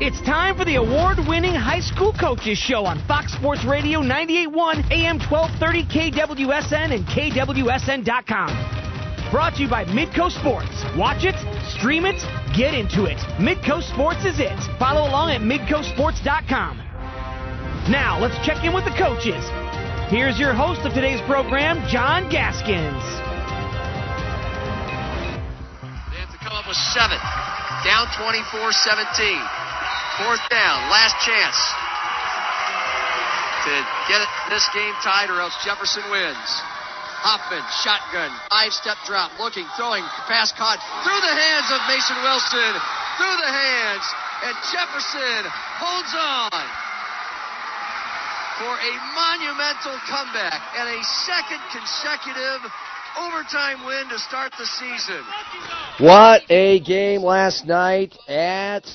It's time for the award-winning high school coaches show on Fox Sports Radio 98.1 AM 1230 KWSN and KWSN.com. Brought to you by Midco Sports. Watch it, stream it, get into it. Midco Sports is it. Follow along at midcosports.com. Now, let's check in with the coaches. Here's your host of today's program, John Gaskins. They have to come up with seven. Down 24-17. Fourth down, last chance to get this game tied or else Jefferson wins. Hoffman, shotgun, five step drop, looking, throwing, pass caught through the hands of Mason Wilson, through the hands, and Jefferson holds on for a monumental comeback and a second consecutive overtime win to start the season. What a game last night at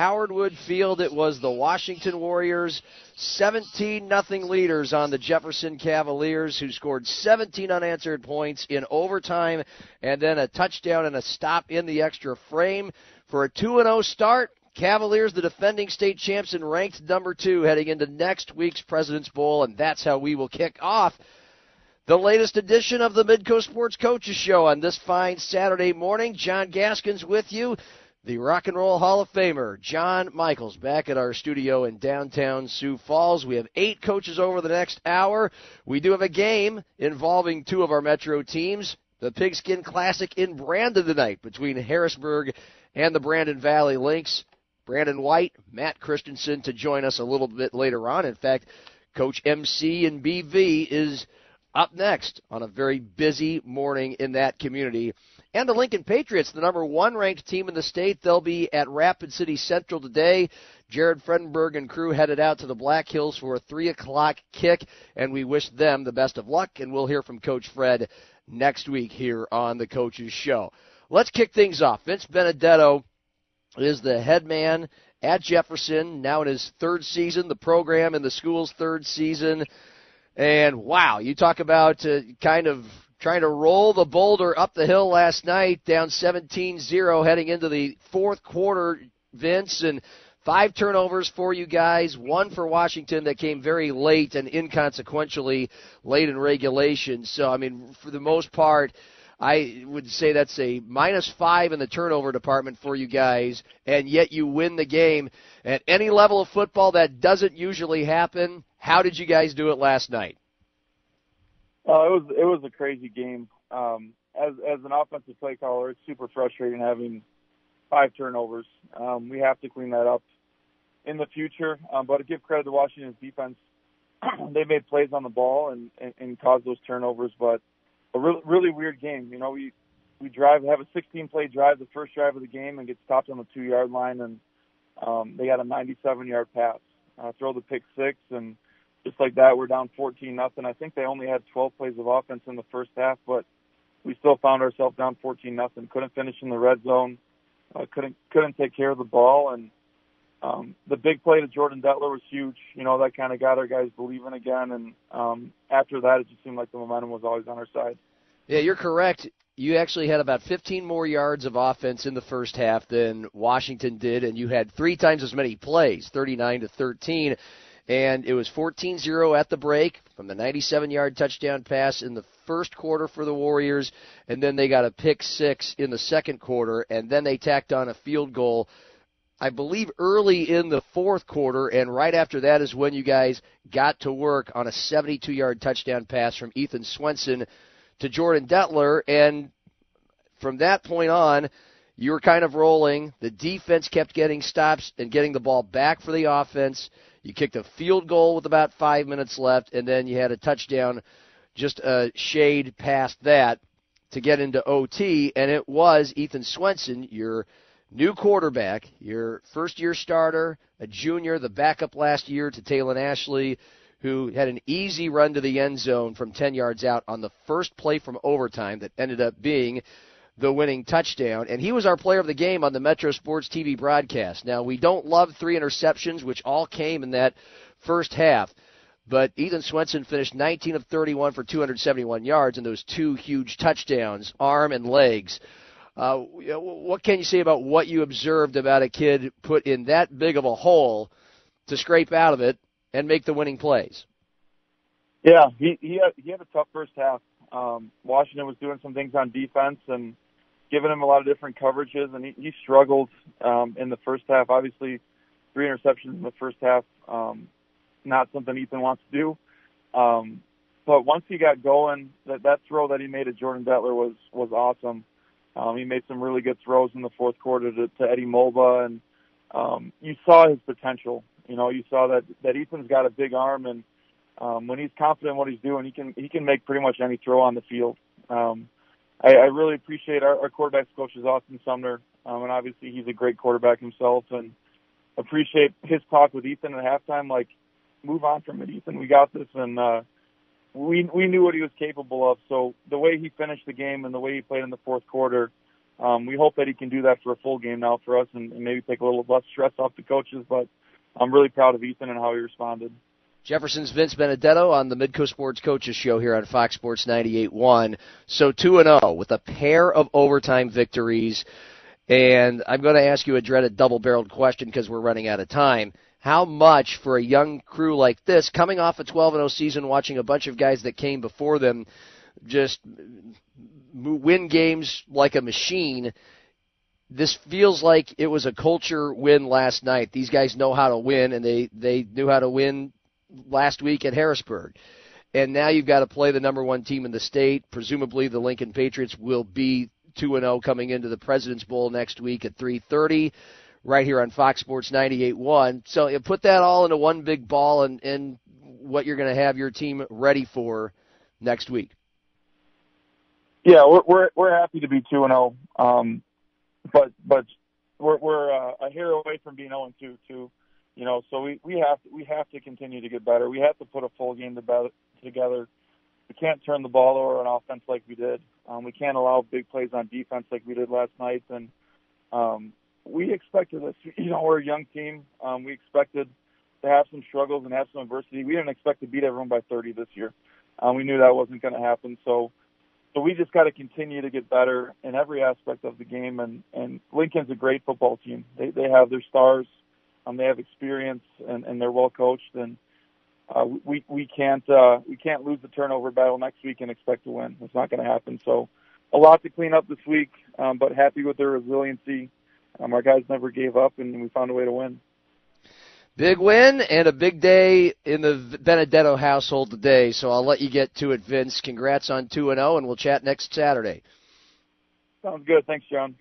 Howard Wood Field. It was the Washington Warriors 17 nothing leaders on the Jefferson Cavaliers who scored 17 unanswered points in overtime and then a touchdown and a stop in the extra frame for a 2 0 start. Cavaliers, the defending state champs, and ranked number two heading into next week's President's Bowl, and that's how we will kick off the latest edition of the Midco Sports Coaches Show on this fine Saturday morning. John Gaskins with you the Rock and Roll Hall of Famer, John Michaels, back at our studio in downtown Sioux Falls. We have eight coaches over the next hour. We do have a game involving two of our Metro teams. The Pigskin Classic in Brandon tonight between Harrisburg and the Brandon Valley Lynx. Brandon White, Matt Christensen to join us a little bit later on. In fact, Coach MC and BV is up next on a very busy morning in that community and the Lincoln Patriots, the number one ranked team in the state. They'll be at Rapid City Central today. Jared Fredenberg and crew headed out to the Black Hills for a 3 o'clock kick, and we wish them the best of luck, and we'll hear from Coach Fred next week here on the Coaches Show. Let's kick things off. Vince Benedetto is the head man at Jefferson, now in his third season, the program in the school's third season. And wow, you talk about uh, kind of trying to roll the boulder up the hill last night, down 17-0 heading into the fourth quarter, Vince, and five turnovers for you guys, one for Washington that came very late and inconsequentially late in regulation. So, I mean, for the most part, I would say that's a minus five in the turnover department for you guys, and yet you win the game. At any level of football, that doesn't usually happen. How did you guys do it last night? Oh, it was it was a crazy game. Um, as as an offensive play caller, it's super frustrating having five turnovers. Um, we have to clean that up in the future. Um, but to give credit to Washington's defense, they made plays on the ball and, and, and caused those turnovers. But a really really weird game. You know, we we drive have a 16 play drive, the first drive of the game, and get stopped on the two yard line, and um, they got a 97 yard pass, uh, throw the pick six, and just like that, we're down 14 nothing. I think they only had 12 plays of offense in the first half, but we still found ourselves down 14 nothing. Couldn't finish in the red zone. Uh, couldn't couldn't take care of the ball, and um, the big play to Jordan Detler was huge. You know that kind of got our guys believing again, and um, after that, it just seemed like the momentum was always on our side. Yeah, you're correct. You actually had about 15 more yards of offense in the first half than Washington did, and you had three times as many plays, 39 to 13 and it was 14-0 at the break from the 97-yard touchdown pass in the first quarter for the Warriors, and then they got a pick six in the second quarter, and then they tacked on a field goal. I believe early in the fourth quarter, and right after that is when you guys got to work on a 72 yard touchdown pass from Ethan Swenson to Jordan Detler. And from that point on, you were kind of rolling. The defense kept getting stops and getting the ball back for the offense. You kicked a field goal with about five minutes left, and then you had a touchdown just a shade past that to get into OT, and it was Ethan Swenson, your new quarterback, your first year starter, a junior, the backup last year to Talon Ashley, who had an easy run to the end zone from 10 yards out on the first play from overtime that ended up being the winning touchdown. And he was our player of the game on the Metro Sports TV broadcast. Now, we don't love three interceptions, which all came in that first half. But Ethan Swenson finished 19 of 31 for 271 yards and those two huge touchdowns, arm and legs. Uh, what can you say about what you observed about a kid put in that big of a hole to scrape out of it and make the winning plays? Yeah, he he had, he had a tough first half. Um, Washington was doing some things on defense and giving him a lot of different coverages, and he, he struggled um, in the first half. Obviously, three interceptions in the first half, um, not something Ethan wants to do. Um, but once he got going, that that throw that he made at Jordan Detler was was awesome. Um, he made some really good throws in the fourth quarter to, to Eddie Mulba, and um, you saw his potential. You know, you saw that that Ethan's got a big arm, and um, when he's confident in what he's doing, he can he can make pretty much any throw on the field. Um, I, I really appreciate our, our quarterbacks coach is Austin Sumner, um, and obviously he's a great quarterback himself, and appreciate his talk with Ethan at halftime. Like, move on from it, Ethan. We got this, and uh, we we knew what he was capable of. So the way he finished the game and the way he played in the fourth quarter, um, we hope that he can do that for a full game now for us, and, and maybe take a little less stress off the coaches. But I'm really proud of Ethan and how he responded. Jefferson's Vince Benedetto on the Midco Sports Coaches Show here on Fox Sports 98.1. So 2 and 0 with a pair of overtime victories. And I'm going to ask you a dreaded double barreled question because we're running out of time. How much for a young crew like this, coming off a 12 0 season, watching a bunch of guys that came before them just win games like a machine, this feels like it was a culture win last night. These guys know how to win, and they, they knew how to win last week at Harrisburg. And now you've got to play the number one team in the state. Presumably, the Lincoln Patriots will be two and zero oh coming into the President's Bowl next week at three thirty, right here on Fox Sports ninety eight one. So you put that all into one big ball, and and what you're going to have your team ready for next week. Yeah, we're we're, we're happy to be two and zero, oh. um, but but we're we're uh, a hair away from being zero and two too. You know, so we we have to, we have to continue to get better. We have to put a full game to together. We can't turn the ball over on offense like we did. Um, we can't allow big plays on defense like we did last night. And um, we expected this. You know, we're a young team. Um, we expected to have some struggles and have some adversity. We didn't expect to beat everyone by 30 this year. Um, we knew that wasn't going to happen. So, so we just got to continue to get better in every aspect of the game. And and Lincoln's a great football team. They they have their stars. Um, they have experience and, and they're well coached, and uh, we we can't uh, we can't lose the turnover battle next week and expect to win. It's not going to happen. So, a lot to clean up this week, um, but happy with their resiliency. Um, our guys never gave up, and we found a way to win. Big win and a big day in the Benedetto household today. So I'll let you get to it, Vince. Congrats on two and zero, oh, and we'll chat next Saturday. Sounds good. Thanks, John.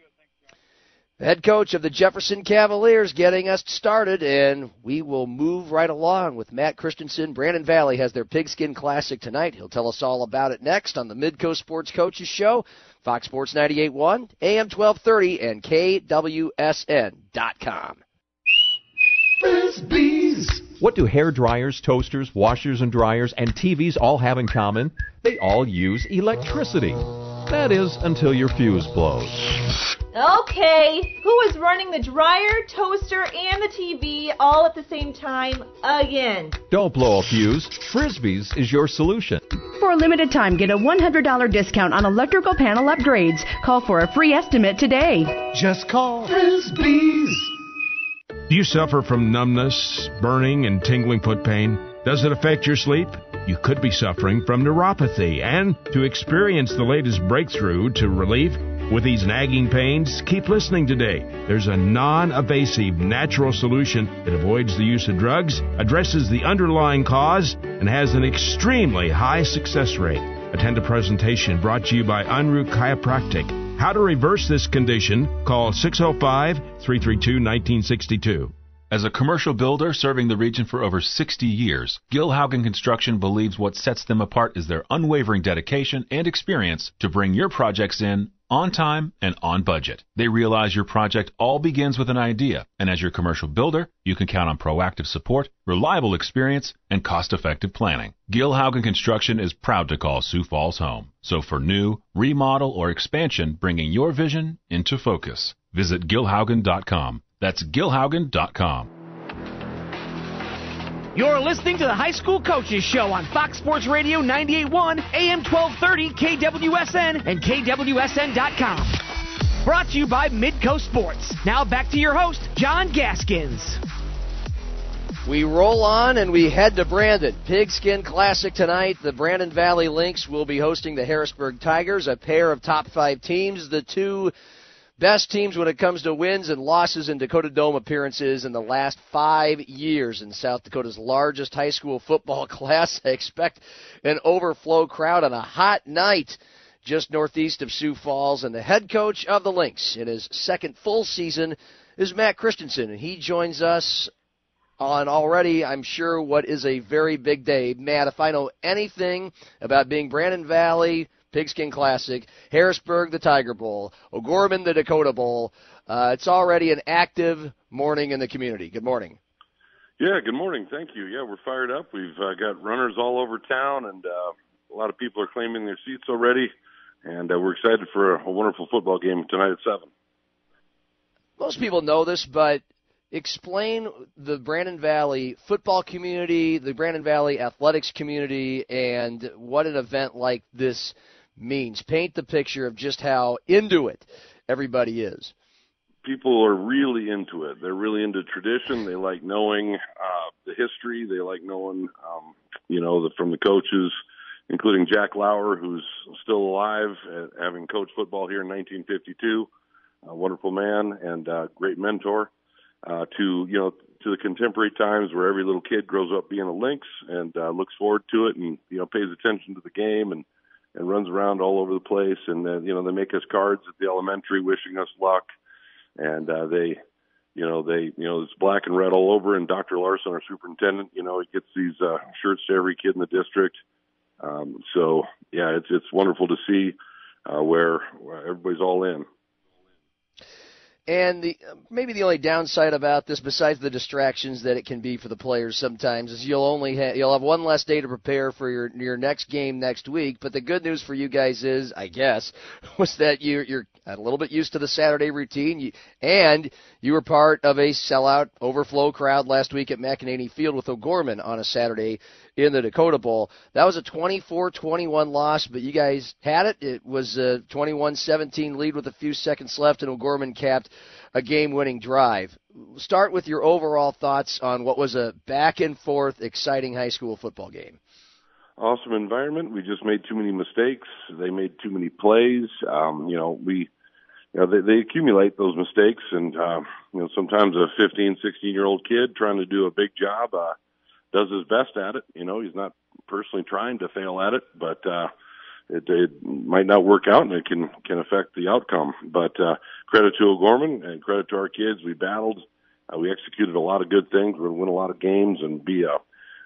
Head coach of the Jefferson Cavaliers getting us started, and we will move right along with Matt Christensen. Brandon Valley has their Pigskin Classic tonight. He'll tell us all about it next on the Midco Sports Coaches Show, Fox Sports 98.1, AM 1230, and KWSN.com. Frisbees! What do hair dryers, toasters, washers and dryers, and TVs all have in common? They all use electricity. That is, until your fuse blows. Okay, who is running the dryer, toaster, and the TV all at the same time again? Don't blow a fuse. Frisbees is your solution. For a limited time, get a $100 discount on electrical panel upgrades. Call for a free estimate today. Just call Frisbees. Do you suffer from numbness, burning, and tingling foot pain? Does it affect your sleep? You could be suffering from neuropathy, and to experience the latest breakthrough to relief with these nagging pains, keep listening today. There's a non invasive natural solution that avoids the use of drugs, addresses the underlying cause, and has an extremely high success rate. Attend a presentation brought to you by Unruh Chiropractic. How to reverse this condition? Call 605 332 1962. As a commercial builder serving the region for over 60 years, Gil Haugen Construction believes what sets them apart is their unwavering dedication and experience to bring your projects in on time and on budget. They realize your project all begins with an idea, and as your commercial builder, you can count on proactive support, reliable experience, and cost-effective planning. Gil Haugen Construction is proud to call Sioux Falls home. So for new, remodel, or expansion, bringing your vision into focus, visit gilhaugen.com. That's gilhaugen.com. You're listening to the High School Coaches Show on Fox Sports Radio 98.1, AM 1230, KWSN, and KWSN.com. Brought to you by Midco Sports. Now back to your host, John Gaskins. We roll on and we head to Brandon. Pigskin Classic tonight. The Brandon Valley Lynx will be hosting the Harrisburg Tigers, a pair of top five teams. The two best teams when it comes to wins and losses in Dakota Dome appearances in the last five years in South Dakota's largest high school football class. I expect an overflow crowd on a hot night just northeast of Sioux Falls. And the head coach of the Lynx in his second full season is Matt Christensen. And he joins us on already, I'm sure, what is a very big day. Matt, if I know anything about being Brandon Valley, Pigskin Classic, Harrisburg, the Tiger Bowl, O'Gorman, the Dakota Bowl, uh, it's already an active morning in the community. Good morning. Yeah, good morning. Thank you. Yeah, we're fired up. We've uh, got runners all over town, and uh, a lot of people are claiming their seats already. And uh, we're excited for a, a wonderful football game tonight at 7. Most people know this, but explain the Brandon Valley football community, the Brandon Valley athletics community, and what an event like this means. Paint the picture of just how into it everybody is. People are really into it. They're really into tradition. They like knowing uh, the history. They like knowing, um, you know, the, from the coaches, including Jack Lauer, who's still alive, uh, having coached football here in 1952. A wonderful man and great mentor uh, to you know to the contemporary times where every little kid grows up being a lynx and uh, looks forward to it and you know pays attention to the game and and runs around all over the place and uh, you know they make us cards at the elementary wishing us luck and uh, they you know they you know it's black and red all over and Dr. Larson our superintendent you know he gets these uh, shirts to every kid in the district um, so yeah it's it's wonderful to see uh, where, where everybody's all in. And the uh, maybe the only downside about this, besides the distractions that it can be for the players sometimes, is you'll only ha- you'll have one less day to prepare for your your next game next week. But the good news for you guys is, I guess, was that you you're a little bit used to the Saturday routine, you, and you were part of a sellout overflow crowd last week at McEneaney Field with O'Gorman on a Saturday in the Dakota Bowl. That was a 24-21 loss, but you guys had it. It was a 21-17 lead with a few seconds left, and O'Gorman capped a game-winning drive. Start with your overall thoughts on what was a back and forth, exciting high school football game. Awesome environment. We just made too many mistakes. They made too many plays. Um, you know, we you know, they, they accumulate those mistakes and, uh, you know, sometimes a 15, 16 year old kid trying to do a big job, uh, does his best at it. You know, he's not personally trying to fail at it, but, uh, it, it might not work out and it can, can affect the outcome. But, uh, credit to O'Gorman and credit to our kids. We battled, uh, we executed a lot of good things. We're going to win a lot of games and be a,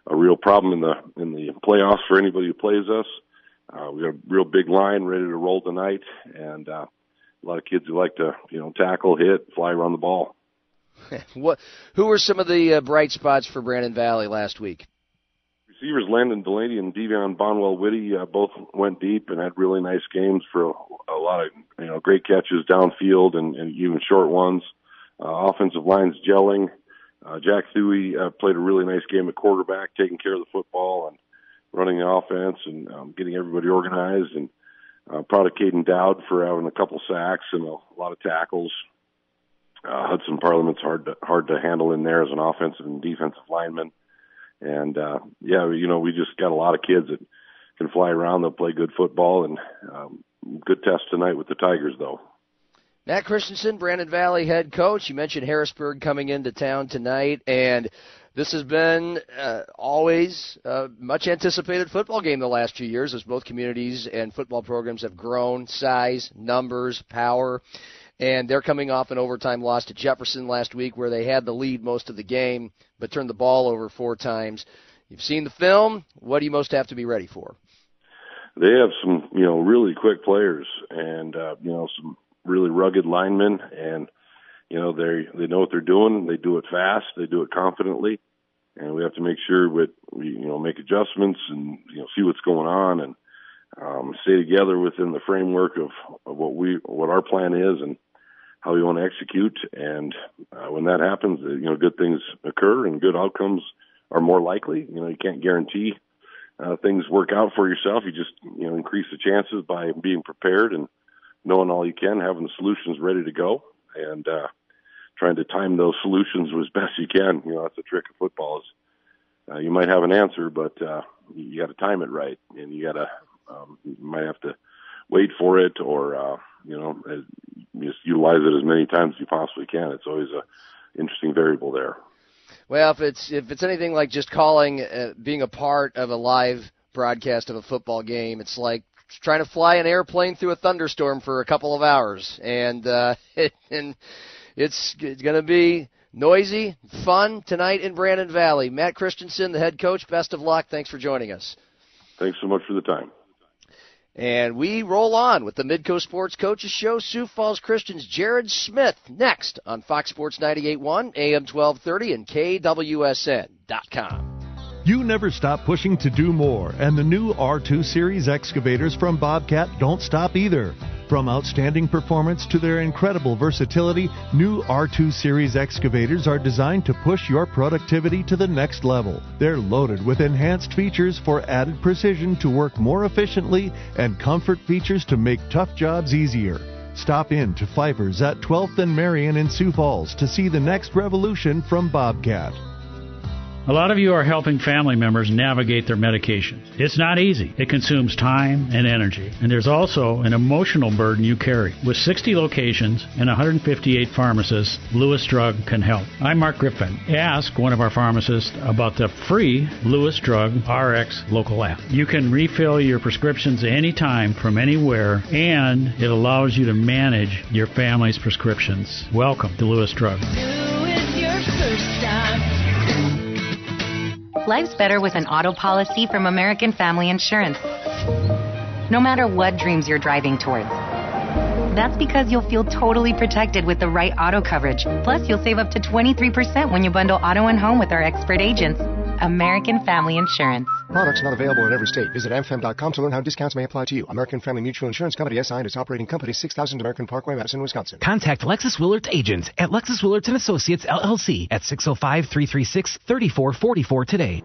a real problem in the, in the playoffs for anybody who plays us. Uh, we got a real big line ready to roll tonight and, uh, a lot of kids who like to you know tackle, hit, fly around the ball. what? Who were some of the uh, bright spots for Brandon Valley last week? Receivers Landon Delaney and Devion Bonwell Whitty uh, both went deep and had really nice games for a, a lot of you know great catches downfield and, and even short ones. Uh, offensive lines gelling. Uh, Jack Thuey uh, played a really nice game at quarterback, taking care of the football and running the offense and um, getting everybody organized and uh, proud of Caden Dowd for having a couple sacks and a lot of tackles. Uh, Hudson Parliament's hard to, hard to handle in there as an offensive and defensive lineman. And, uh, yeah, you know, we just got a lot of kids that can fly around. They'll play good football and, um, good test tonight with the Tigers though. Matt Christensen, Brandon Valley head coach. You mentioned Harrisburg coming into town tonight, and this has been uh, always a much anticipated football game the last few years as both communities and football programs have grown size, numbers, power. And they're coming off an overtime loss to Jefferson last week where they had the lead most of the game but turned the ball over four times. You've seen the film. What do you most have to be ready for? They have some, you know, really quick players and, uh, you know, some really rugged linemen and – you know they they know what they're doing. They do it fast. They do it confidently, and we have to make sure that we you know make adjustments and you know see what's going on and um, stay together within the framework of, of what we what our plan is and how we want to execute. And uh, when that happens, uh, you know, good things occur and good outcomes are more likely. You know, you can't guarantee uh, things work out for yourself. You just you know increase the chances by being prepared and knowing all you can, having the solutions ready to go, and uh, trying to time those solutions as best you can. You know, that's the trick of football is uh, you might have an answer, but uh, you got to time it right, and you got to um, you might have to wait for it, or uh, you know, just utilize it as many times as you possibly can. It's always a interesting variable there. Well, if it's if it's anything like just calling, uh, being a part of a live broadcast of a football game, it's like trying to fly an airplane through a thunderstorm for a couple of hours, and uh, and it's, it's going to be noisy, fun tonight in Brandon Valley. Matt Christensen, the head coach, best of luck. Thanks for joining us. Thanks so much for the time. And we roll on with the Midco Sports Coaches Show. Sioux Falls Christian's Jared Smith next on Fox Sports 98.1, AM 1230, and KWSN.com. You never stop pushing to do more, and the new R2 Series excavators from Bobcat don't stop either. From outstanding performance to their incredible versatility, new R2 Series excavators are designed to push your productivity to the next level. They're loaded with enhanced features for added precision to work more efficiently and comfort features to make tough jobs easier. Stop in to Pfeiffer's at 12th and Marion in Sioux Falls to see the next revolution from Bobcat. A lot of you are helping family members navigate their medications. It's not easy. It consumes time and energy. And there's also an emotional burden you carry. With 60 locations and 158 pharmacists, Lewis Drug can help. I'm Mark Griffin. Ask one of our pharmacists about the free Lewis Drug RX local app. You can refill your prescriptions anytime from anywhere, and it allows you to manage your family's prescriptions. Welcome to Lewis Drug. Life's better with an auto policy from American Family Insurance. No matter what dreams you're driving towards. That's because you'll feel totally protected with the right auto coverage. Plus, you'll save up to 23% when you bundle auto and home with our expert agents. American Family Insurance. Products not available in every state. Visit amfam.com to learn how discounts may apply to you. American Family Mutual Insurance Company SI and its operating company 6000 American Parkway, Madison, Wisconsin. Contact Lexus Willard's agents at Lexus Willard's and Associates LLC at 605-336-3444 today.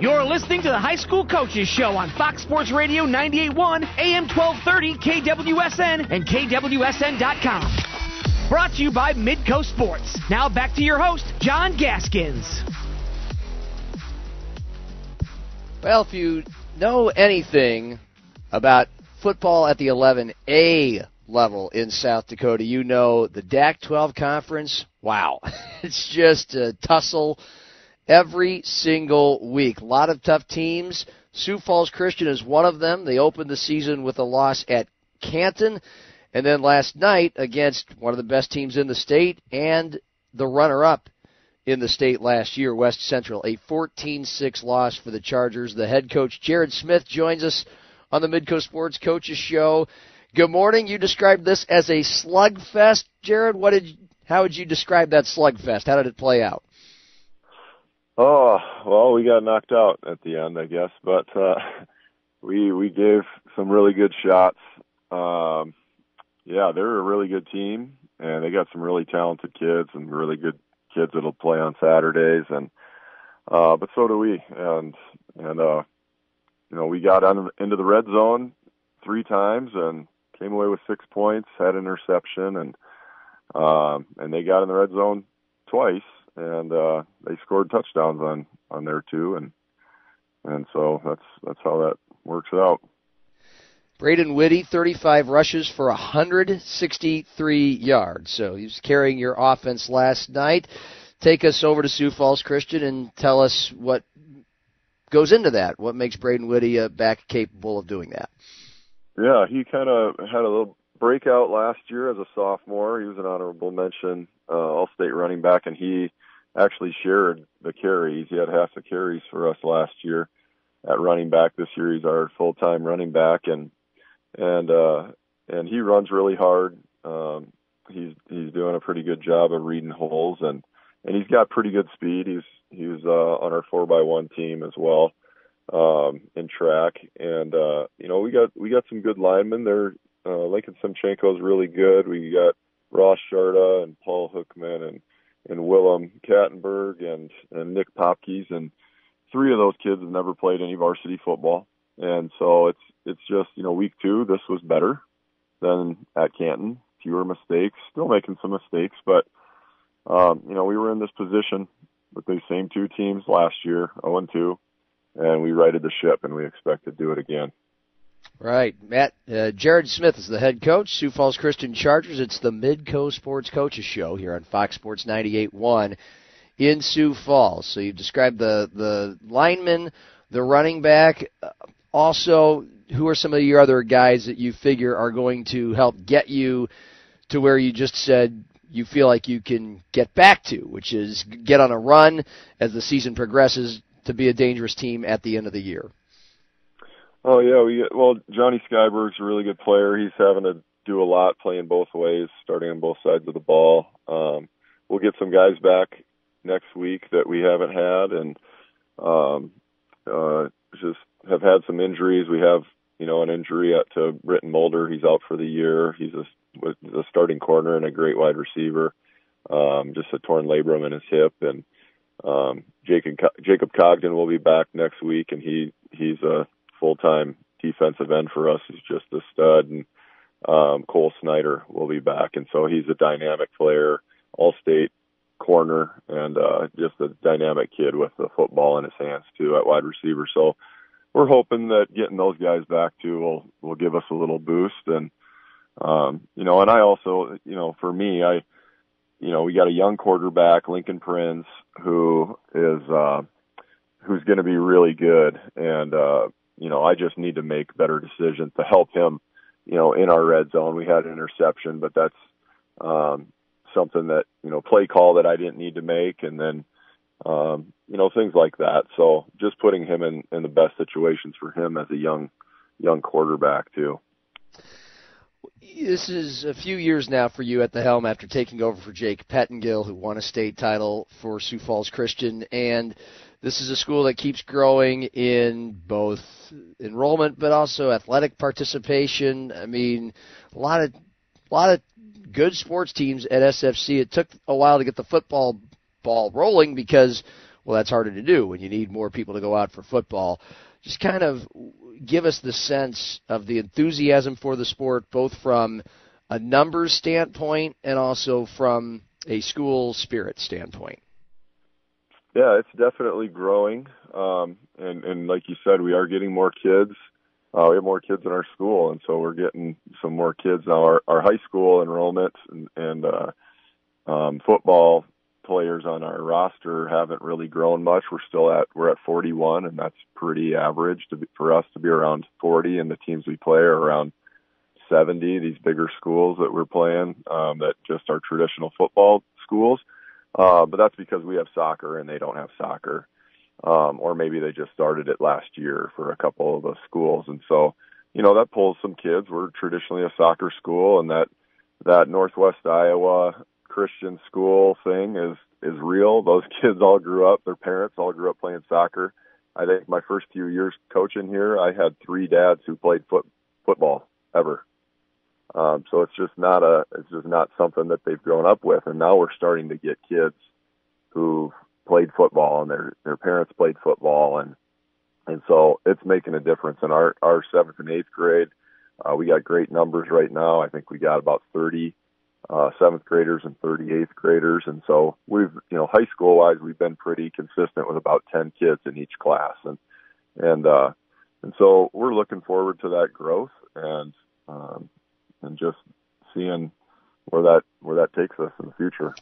You're listening to the High School Coaches Show on Fox Sports Radio 98.1, AM 1230, KWSN, and KWSN.com. Brought to you by Midco Sports. Now back to your host, John Gaskins. Well, if you know anything about football at the 11A level in South Dakota, you know the DAC 12 conference. Wow. It's just a tussle every single week. A lot of tough teams. Sioux Falls Christian is one of them. They opened the season with a loss at Canton. And then last night against one of the best teams in the state and the runner up in the state last year, West Central, a 14-6 loss for the Chargers. The head coach Jared Smith joins us on the Midco Sports Coaches Show. Good morning. You described this as a slugfest, Jared. What did how would you describe that slugfest? How did it play out? Oh, well, we got knocked out at the end, I guess, but uh we we gave some really good shots. Um yeah, they're a really good team, and they got some really talented kids and really good kids that'll play on Saturdays, and uh, but so do we, and and uh, you know we got on into the red zone three times and came away with six points, had an interception, and um, and they got in the red zone twice, and uh, they scored touchdowns on on there too, and and so that's that's how that works out. Braden Whitty, 35 rushes for 163 yards. So he was carrying your offense last night. Take us over to Sioux Falls Christian and tell us what goes into that. What makes Braden Whitty uh, back capable of doing that? Yeah, he kind of had a little breakout last year as a sophomore. He was an honorable mention uh, All-State running back, and he actually shared the carries. He had half the carries for us last year at running back. This year he's our full-time running back, and and uh, and he runs really hard. Um, he's he's doing a pretty good job of reading holes, and and he's got pretty good speed. He's he was uh, on our four by one team as well um, in track, and uh, you know we got we got some good linemen. There, uh, Lincoln Simchenko is really good. We got Ross Sharda and Paul Hookman and and Willem Kattenberg and and Nick Popkes and three of those kids have never played any varsity football and so it's it's just you know week two this was better than at Canton. Fewer mistakes, still making some mistakes, but um, you know we were in this position with these same two teams last year, 0 and 2, and we righted the ship, and we expect to do it again. Right, Matt. Uh, Jared Smith is the head coach, Sioux Falls Christian Chargers. It's the Midco Sports Coaches Show here on Fox Sports 98.1 in Sioux Falls. So you've described the the lineman, the running back. Uh, also, who are some of your other guys that you figure are going to help get you to where you just said you feel like you can get back to, which is get on a run as the season progresses to be a dangerous team at the end of the year? Oh yeah, we well Johnny Skyberg's a really good player. He's having to do a lot playing both ways, starting on both sides of the ball. Um, we'll get some guys back next week that we haven't had, and um, uh, just have had some injuries. We have you know an injury to Britton Mulder. He's out for the year. He's a, a starting corner and a great wide receiver. Um, just a torn labrum in his hip, and um, Jacob Jacob Cogden will be back next week, and he he's a full time defensive end for us. He's just a stud, and um, Cole Snyder will be back, and so he's a dynamic player, all state corner, and uh, just a dynamic kid with the football in his hands too at wide receiver. So we're hoping that getting those guys back too will will give us a little boost, and um, you know, and I also, you know, for me, I, you know, we got a young quarterback, Lincoln Prince, who is. uh who's going to be really good and uh you know, I just need to make better decisions to help him, you know, in our red zone. We had an interception, but that's um, something that, you know, play call that I didn't need to make. And then, um, you know, things like that. So just putting him in, in the best situations for him as a young, young quarterback too. This is a few years now for you at the helm after taking over for Jake Pettingill, who won a state title for Sioux Falls Christian. And this is a school that keeps growing in both enrollment but also athletic participation. I mean, a lot of a lot of good sports teams at SFC. It took a while to get the football ball rolling because well, that's harder to do when you need more people to go out for football. Just kind of give us the sense of the enthusiasm for the sport, both from a numbers standpoint and also from a school spirit standpoint. Yeah, it's definitely growing. Um, and, and like you said, we are getting more kids. Uh, we have more kids in our school, and so we're getting some more kids now. Our, our high school enrollment and, and uh, um, football players on our roster haven't really grown much. We're still at we're at 41, and that's pretty average to be, for us to be around 40. And the teams we play are around 70. These bigger schools that we're playing, um, that just are traditional football schools. Uh, but that's because we have soccer and they don't have soccer. Um, or maybe they just started it last year for a couple of the schools. And so, you know, that pulls some kids. We're traditionally a soccer school and that, that Northwest Iowa Christian school thing is, is real. Those kids all grew up, their parents all grew up playing soccer. I think my first few years coaching here, I had three dads who played foot, football ever. Um, so it's just not a, it's just not something that they've grown up with. And now we're starting to get kids who played football and their, their parents played football. And, and so it's making a difference in our, our seventh and eighth grade. Uh, we got great numbers right now. I think we got about 30, uh, seventh graders and 38th graders. And so we've, you know, high school wise, we've been pretty consistent with about 10 kids in each class. And, and, uh, and so we're looking forward to that growth. And, um, and just seeing where that where that takes us in the future.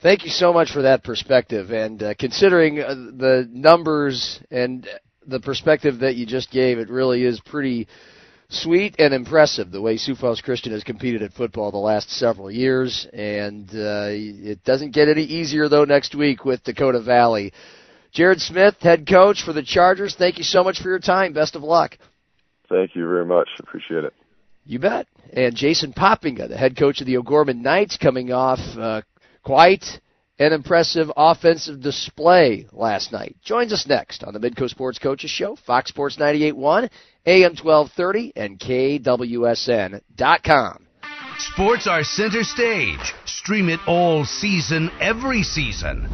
Thank you so much for that perspective, and uh, considering uh, the numbers and the perspective that you just gave, it really is pretty sweet and impressive the way Sioux Falls Christian has competed at football the last several years, and uh, it doesn't get any easier though next week with Dakota Valley. Jared Smith, head coach for the Chargers. Thank you so much for your time. Best of luck. Thank you very much. Appreciate it. You bet. And Jason Poppinga, the head coach of the O'Gorman Knights, coming off uh, quite an impressive offensive display last night. Joins us next on the Midco Sports Coaches Show, Fox Sports 98.1, AM 1230, and KWSN.com. Sports are center stage. Stream it all season, every season.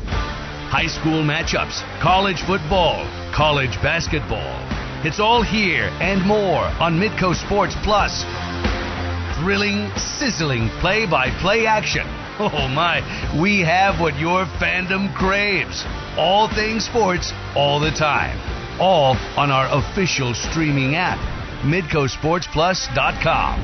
High school matchups, college football, college basketball It's all here and more on Midco Sports Plus. Thrilling, sizzling play by play action. Oh my, we have what your fandom craves. All things sports, all the time. All on our official streaming app, MidcoSportsPlus.com.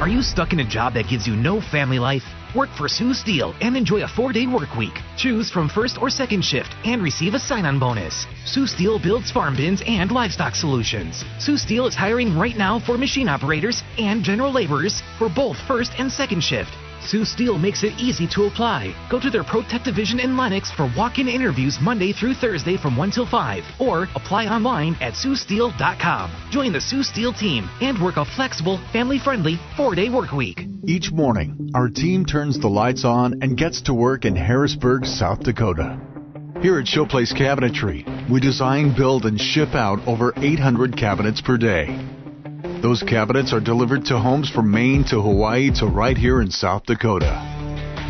Are you stuck in a job that gives you no family life? Work for Sioux Steel and enjoy a four day work week. Choose from first or second shift and receive a sign on bonus. Sioux Steel builds farm bins and livestock solutions. Sioux Steel is hiring right now for machine operators and general laborers for both first and second shift. Sioux Steel makes it easy to apply. Go to their ProTech division in Lennox for walk-in interviews Monday through Thursday from 1 till 5 or apply online at SiouxSteel.com. Join the Sioux Steel team and work a flexible, family-friendly 4-day work week. Each morning, our team turns the lights on and gets to work in Harrisburg, South Dakota. Here at Showplace Cabinetry, we design, build, and ship out over 800 cabinets per day. Those cabinets are delivered to homes from Maine to Hawaii to right here in South Dakota.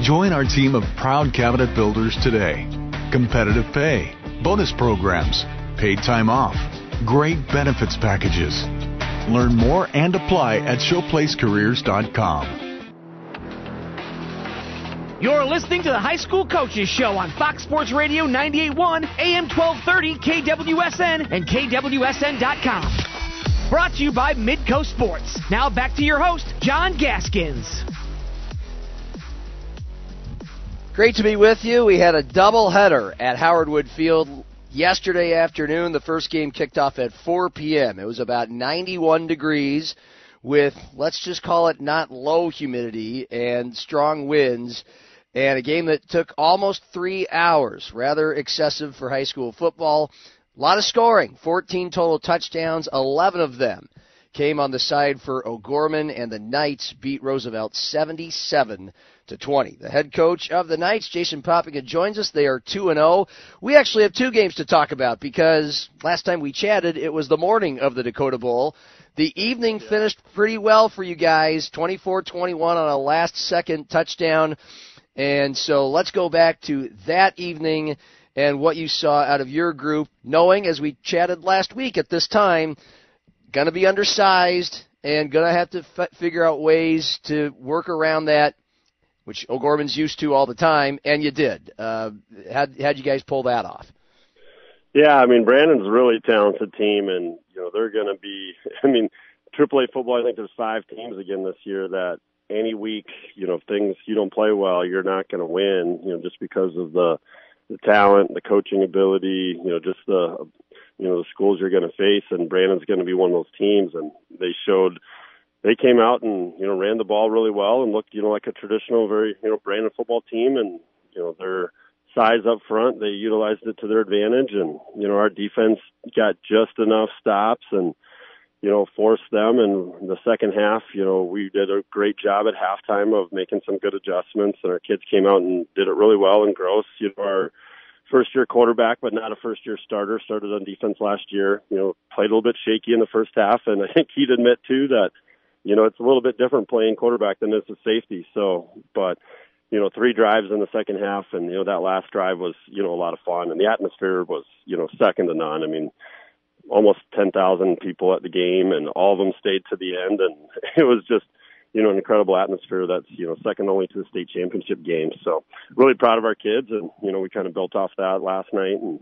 Join our team of proud cabinet builders today. Competitive pay, bonus programs, paid time off, great benefits packages. Learn more and apply at showplacecareers.com. You're listening to the High School Coaches Show on Fox Sports Radio 98.1, AM 1230, KWSN, and KWSN.com. Brought to you by Midco Sports. Now back to your host, John Gaskins. Great to be with you. We had a doubleheader at Howard Wood Field yesterday afternoon. The first game kicked off at 4 p.m. It was about 91 degrees with, let's just call it not low humidity and strong winds. And a game that took almost three hours, rather excessive for high school football. A lot of scoring, 14 total touchdowns, 11 of them came on the side for O'Gorman, and the Knights beat Roosevelt 77 to 20. The head coach of the Knights, Jason Poppinga, joins us. They are 2 and 0. We actually have two games to talk about because last time we chatted, it was the morning of the Dakota Bowl. The evening finished pretty well for you guys, 24-21 on a last second touchdown. And so let's go back to that evening and what you saw out of your group, knowing as we chatted last week at this time, going to be undersized and going to have to f- figure out ways to work around that, which O'Gorman's used to all the time, and you did. Uh, how'd, how'd you guys pull that off? Yeah, I mean Brandon's a really talented team, and you know they're going to be. I mean, AAA football. I think there's five teams again this year that any week, you know, if things you don't play well, you're not going to win. You know, just because of the the talent, the coaching ability, you know, just the you know the schools you're going to face, and Brandon's going to be one of those teams, and they showed they came out and you know ran the ball really well and looked you know like a traditional very you know Brandon football team, and you know their size up front they utilized it to their advantage, and you know our defense got just enough stops and you know, forced them. And the second half, you know, we did a great job at halftime of making some good adjustments, and our kids came out and did it really well. And Gross, you know, our first year quarterback, but not a first year starter, started on defense last year. You know, played a little bit shaky in the first half, and I think he'd admit too that, you know, it's a little bit different playing quarterback than it is a safety. So, but you know, three drives in the second half, and you know that last drive was, you know, a lot of fun, and the atmosphere was, you know, second to none. I mean, almost 10,000 people at the game, and all of them stayed to the end, and it was just you know an incredible atmosphere that's you know second only to the state championship game. So really proud of our kids, and you know we kind of built off that last night and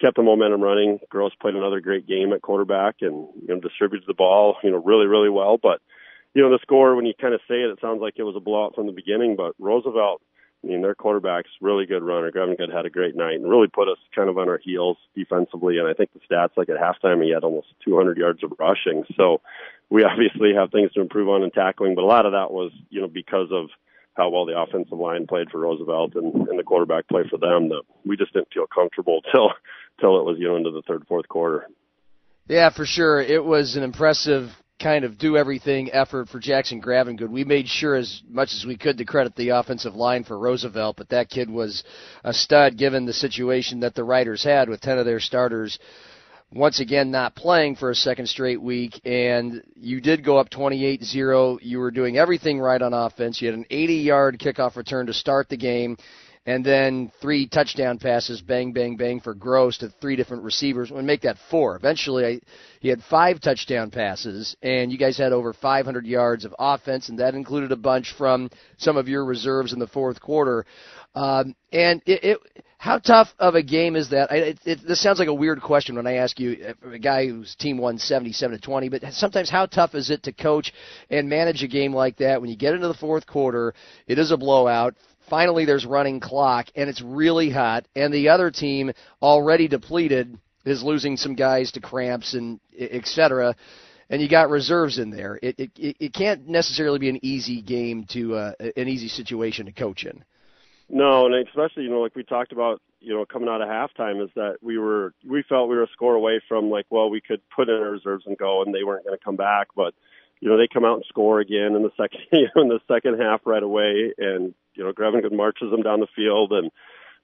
kept the momentum running. Gross played another great game at quarterback and you know distributed the ball you know really really well, but you know the score when you kind of say it, it sounds like it was a blowout from the beginning, but Roosevelt I mean, their quarterback's really good runner. Gravengood had a great night and really put us kind of on our heels defensively. And I think the stats, like at halftime, he had almost 200 yards of rushing. So we obviously have things to improve on in tackling, but a lot of that was, you know, because of how well the offensive line played for Roosevelt and, and the quarterback play for them. That we just didn't feel comfortable till till it was you know into the third, fourth quarter. Yeah, for sure. It was an impressive kind of do everything effort for Jackson Gravengood. We made sure as much as we could to credit the offensive line for Roosevelt, but that kid was a stud given the situation that the Riders had with 10 of their starters once again not playing for a second straight week and you did go up 28-0. You were doing everything right on offense. You had an 80-yard kickoff return to start the game and then three touchdown passes, bang, bang, bang for Gross to three different receivers would make that four. Eventually, I, He had five touchdown passes, and you guys had over 500 yards of offense, and that included a bunch from some of your reserves in the fourth quarter. Um, and it, it, how tough of a game is that? It, it, this sounds like a weird question when I ask you, a guy whose team won 77 to 20. But sometimes, how tough is it to coach and manage a game like that when you get into the fourth quarter? It is a blowout. Finally, there's running clock, and it's really hot, and the other team already depleted is losing some guys to cramps and et cetera and you got reserves in there. It it it can't necessarily be an easy game to uh, an easy situation to coach in. No, and especially you know like we talked about you know coming out of halftime is that we were we felt we were a score away from like well we could put in our reserves and go and they weren't going to come back but you know they come out and score again in the second you know in the second half right away and you know Grevin marches them down the field and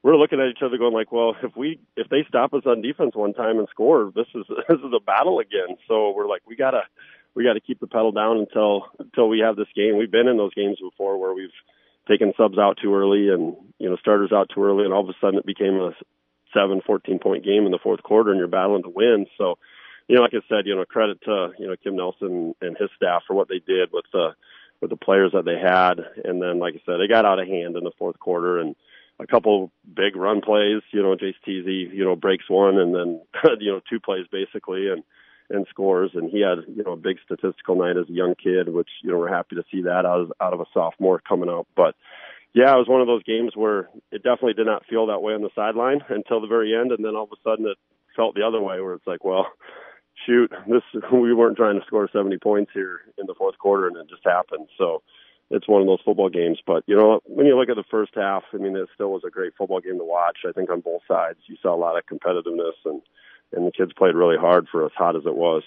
we're looking at each other going like well if we if they stop us on defense one time and score this is this is a battle again so we're like we gotta we got to keep the pedal down until until we have this game. We've been in those games before where we've taken subs out too early and you know starters out too early, and all of a sudden it became a seven, fourteen point game in the fourth quarter, and you're battling to win. So, you know, like I said, you know, credit to you know Kim Nelson and his staff for what they did with the with the players that they had, and then like I said, they got out of hand in the fourth quarter and a couple big run plays. You know, Jace Teasy, you know, breaks one, and then you know two plays basically, and and scores. And he had you know a big statistical night as a young kid, which you know we're happy to see that out of, out of a sophomore coming up. But yeah, it was one of those games where it definitely did not feel that way on the sideline until the very end, and then all of a sudden it felt the other way, where it's like, well, shoot, this we weren't trying to score 70 points here in the fourth quarter, and it just happened. So it's one of those football games. But you know, when you look at the first half, I mean, it still was a great football game to watch. I think on both sides, you saw a lot of competitiveness and and the kids played really hard for as hot as it was.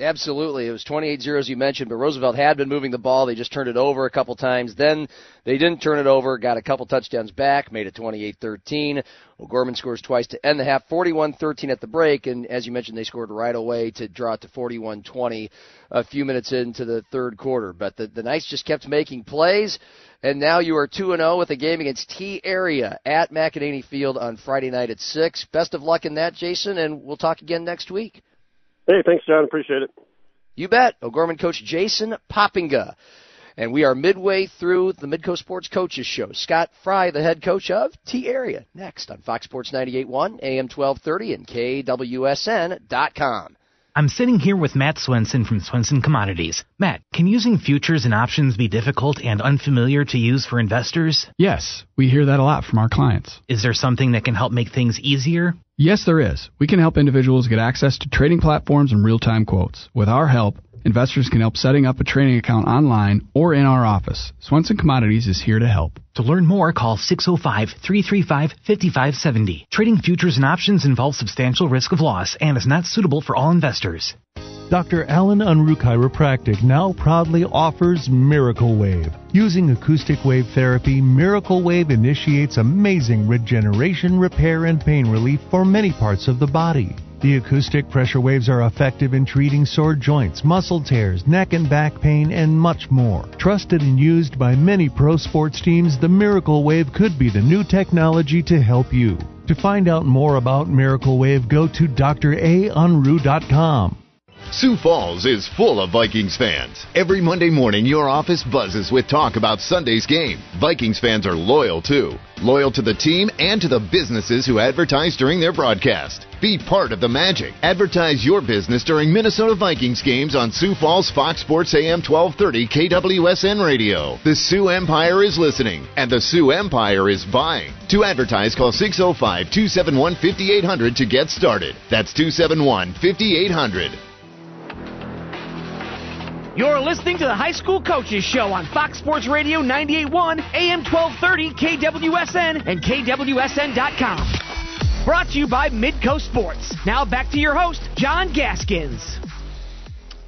Absolutely. It was 28-0 as you mentioned, but Roosevelt had been moving the ball. They just turned it over a couple times. Then they didn't turn it over, got a couple touchdowns back, made it 28-13. O'Gorman scores twice to end the half, 41-13 at the break, and as you mentioned, they scored right away to draw it to 41-20 a few minutes into the third quarter. But the, the Knights just kept making plays, and now you are 2-0 with a game against Tea Area at McEneaney Field on Friday night at 6. Best of luck in that, Jason, and we'll talk again next week. Hey, thanks, John. Appreciate it. You bet. O'Gorman coach Jason Poppinga. And we are midway through the Midco Sports Coaches Show. Scott Fry, the head coach of Tea Area, next on Fox Sports 98.1, AM 1230, and KWSN.com. I'm sitting here with Matt Swenson from Swenson Commodities. Matt, can using futures and options be difficult and unfamiliar to use for investors? Yes, we hear that a lot from our clients. Is there something that can help make things easier? Yes, there is. We can help individuals get access to trading platforms and real time quotes. With our help, investors can help setting up a trading account online or in our office. Swenson Commodities is here to help. To learn more, call 605 335 5570. Trading futures and options involves substantial risk of loss and is not suitable for all investors. Dr. Alan Unruh Chiropractic now proudly offers Miracle Wave. Using acoustic wave therapy, Miracle Wave initiates amazing regeneration, repair, and pain relief for many parts of the body. The acoustic pressure waves are effective in treating sore joints, muscle tears, neck and back pain, and much more. Trusted and used by many pro sports teams, the Miracle Wave could be the new technology to help you. To find out more about Miracle Wave, go to draunruh.com. Sioux Falls is full of Vikings fans. Every Monday morning, your office buzzes with talk about Sunday's game. Vikings fans are loyal too. Loyal to the team and to the businesses who advertise during their broadcast. Be part of the magic. Advertise your business during Minnesota Vikings games on Sioux Falls Fox Sports AM 1230 KWSN Radio. The Sioux Empire is listening, and the Sioux Empire is buying. To advertise, call 605 271 5800 to get started. That's 271 5800. You're listening to the High School Coaches Show on Fox Sports Radio 98.1, AM 1230, KWSN, and KWSN.com. Brought to you by Midco Sports. Now back to your host, John Gaskins.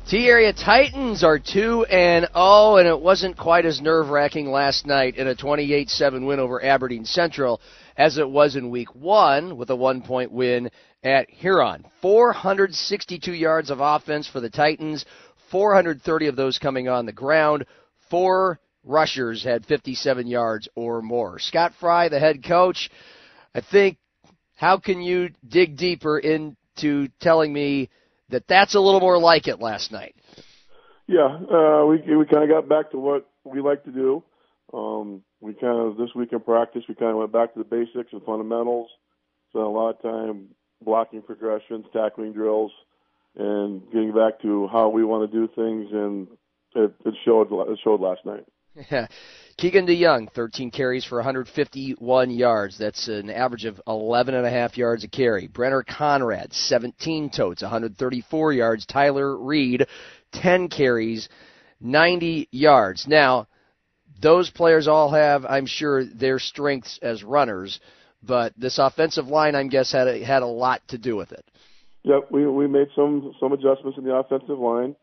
Tea Area Titans are 2 and 0, and it wasn't quite as nerve wracking last night in a 28 7 win over Aberdeen Central as it was in week one with a one point win at Huron. 462 yards of offense for the Titans, 430 of those coming on the ground. Four rushers had 57 yards or more. Scott Fry, the head coach, I think, how can you dig deeper into telling me that that's a little more like it last night. Yeah, uh, we we kind of got back to what we like to do. Um, we kind of this week in practice we kind of went back to the basics and fundamentals. Spent a lot of time blocking progressions, tackling drills, and getting back to how we want to do things. And it, it showed it showed last night. Yeah. Keegan DeYoung, 13 carries for 151 yards. That's an average of 11 and a half yards a carry. Brenner Conrad, 17 totes, 134 yards. Tyler Reed, 10 carries, 90 yards. Now, those players all have, I'm sure, their strengths as runners, but this offensive line, I'm guess, had a, had a lot to do with it. Yep, we we made some some adjustments in the offensive line.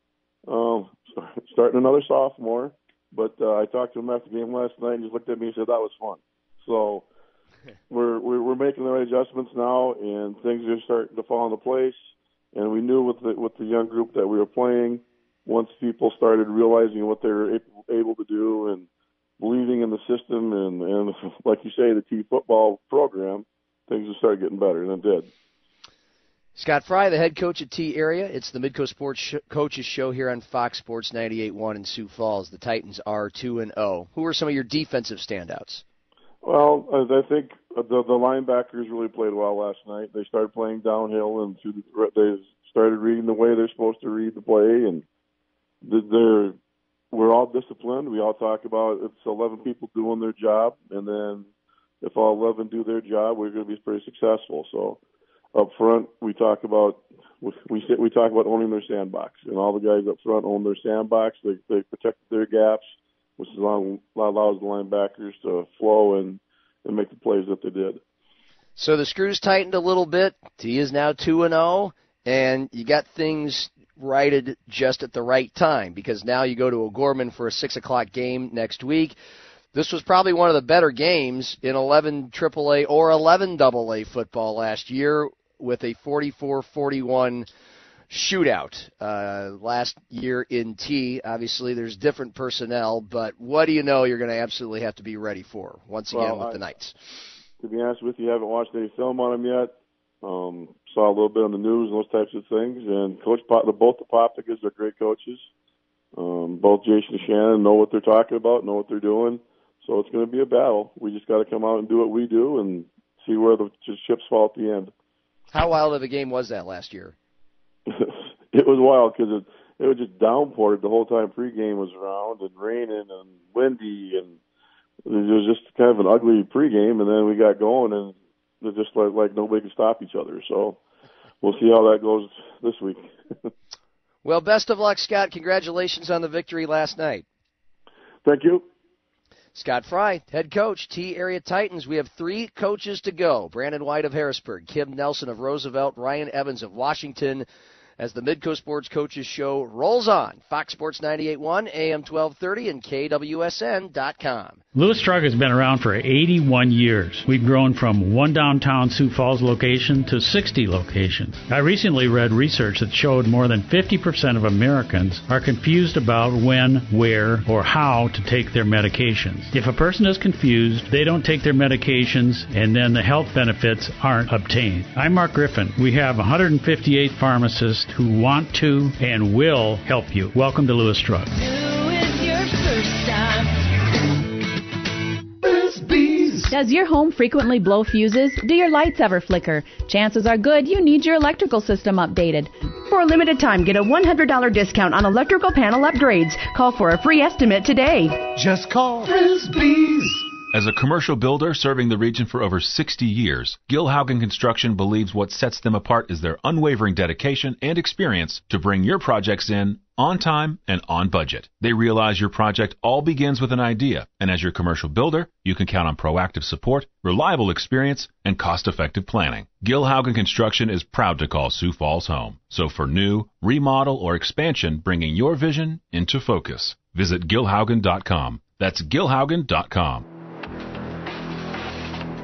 Um, starting another sophomore, but uh, I talked to him after the game last night, and he looked at me and said that was fun. So we're, we're we're making the right adjustments now, and things are starting to fall into place. And we knew with the with the young group that we were playing, once people started realizing what they were able to do and believing in the system and and like you say the Tea football program, things will start getting better, and it did. Scott Fry, the head coach at Tea Area. It's the Midco Sports Sh- Coaches Show here on Fox Sports 98.1 in Sioux Falls. The Titans are 2 and 0. Who are some of your defensive standouts? Well, I think the, the linebackers really played well last night. They started playing downhill and the, they started reading the way they're supposed to read the play, and they're we're all disciplined. We all talk about it's 11 people doing their job, and then if all 11 do their job, we're going to be pretty successful. So up front, we talk about we we talk about owning their sandbox, and all the guys up front own their sandbox. They they protect their gaps, which allows allows the linebackers to flow and and make the plays that they did. So the screws tightened a little bit. Tea is now two and zero, oh, and you got things righted just at the right time because now you go to O'Gorman for a six o'clock game next week. This was probably one of the better games in 11 AAA or 11 AA football last year with a 44-41 shootout uh, last year in Tea. Obviously, there's different personnel, but what do you know you're going to absolutely have to be ready for once again well, with I, the Knights? To be honest with you, I haven't watched any film on them yet. Um, saw a little bit on the news and those types of things. And Coach Pop, both the Poppingas are great coaches. Um, both Jason and Shannon know what they're talking about, know what they're doing. So it's going to be a battle. We just got to come out and do what we do and see where the chips fall at the end. How wild of a game was that last year? it was wild because it, it was just downpoured the whole time pregame was around and raining and windy and it was just kind of an ugly pregame and then we got going and it just like like nobody could stop each other. So we'll see how that goes this week. well, best of luck, Scott. Congratulations on the victory last night. Thank you. Scott Fry, head coach, Tea Area Titans. We have three coaches to go. Brandon White of Harrisburg, Kim Nelson of Roosevelt, Ryan Evans of Washington, as the Midco Sports Coaches Show rolls on. Fox Sports 98.1, AM 1230, and KWSN.com. Lewis Drug has been around for 81 years. We've grown from one downtown Sioux Falls location to 60 locations. I recently read research that showed more than 50% of Americans are confused about when, where, or how to take their medications. If a person is confused, they don't take their medications, and then the health benefits aren't obtained. I'm Mark Griffin. We have 158 pharmacists who want to and will help you. Welcome to Lewis Drug. Does your home frequently blow fuses? Do your lights ever flicker? Chances are good you need your electrical system updated. For a limited time, get a $100 discount on electrical panel upgrades. Call for a free estimate today. Just call Frisbees. As a commercial builder serving the region for over 60 years, Gil Haugen Construction believes what sets them apart is their unwavering dedication and experience to bring your projects in on time and on budget. They realize your project all begins with an idea, and as your commercial builder, you can count on proactive support, reliable experience, and cost-effective planning. Gil Haugen Construction is proud to call Sioux Falls home. So for new, remodel, or expansion, bringing your vision into focus, visit gilhaugen.com. That's gilhaugen.com.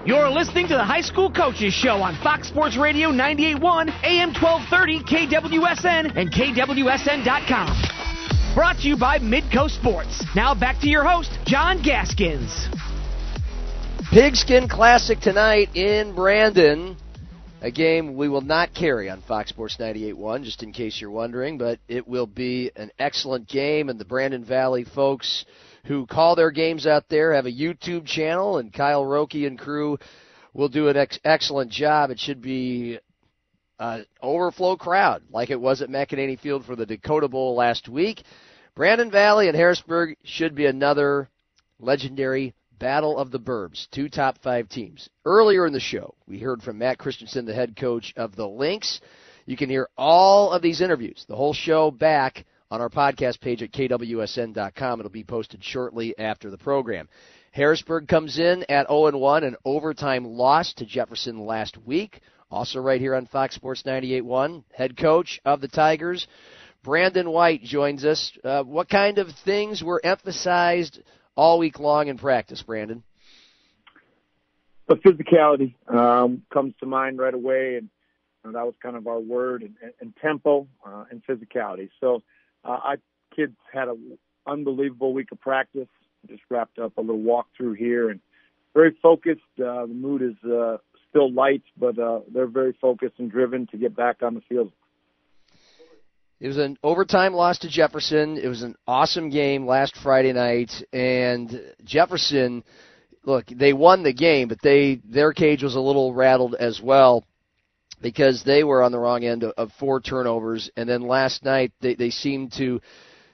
You're listening to the High School Coaches Show on Fox Sports Radio 98.1, AM 1230, KWSN, and KWSN.com. Brought to you by Midco Sports. Now back to your host, John Gaskins. Pigskin Classic tonight in Brandon. a game we will not carry on Fox Sports 98.1, just in case you're wondering, but it will be an excellent game, and the Brandon Valley folks who call their games out there have a YouTube channel, and Kyle Roki and crew will do an ex- excellent job. It should be an overflow crowd, like it was at McEneaney Field for the Dakota Bowl last week. Brandon Valley and Harrisburg should be another legendary Battle of the Burbs, two top five teams. Earlier in the show, we heard from Matt Christensen, the head coach of the Lynx. You can hear all of these interviews, the whole show back on our podcast page at kwsn.com. It'll be posted shortly after the program. Harrisburg comes in at 0-1, an overtime loss to Jefferson last week. Also right here on Fox Sports 98.1, head coach of the Tigers, Brandon White joins us. Uh, what kind of things were emphasized all week long in practice, Brandon? The physicality um, comes to mind right away, and that was kind of our word, and, and tempo uh, and physicality. So uh, kids had an unbelievable week of practice. Just wrapped up a little walkthrough here, and very focused. Uh, the mood is uh, still light, but uh, they're very focused and driven to get back on the field. It was an overtime loss to Jefferson. It was an awesome game last Friday night, and Jefferson, look, they won the game, but they their cage was a little rattled as well because they were on the wrong end of, of four turnovers, and then last night they they seemed to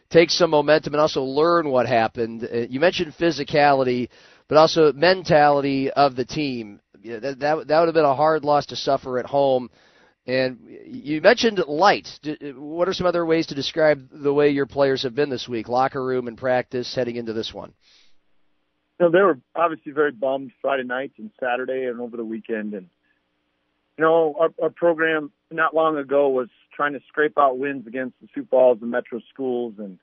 take some momentum and also learn what happened. Uh, you mentioned physicality, but also mentality of the team. That that, that would have been a hard loss to suffer at home and you mentioned light. What are some other ways to describe the way your players have been this week, locker room and practice heading into this one? You know, they were obviously very bummed Friday night and Saturday and over the weekend. And, you know, our, our program not long ago was trying to scrape out wins against the Sioux Falls and Metro schools. And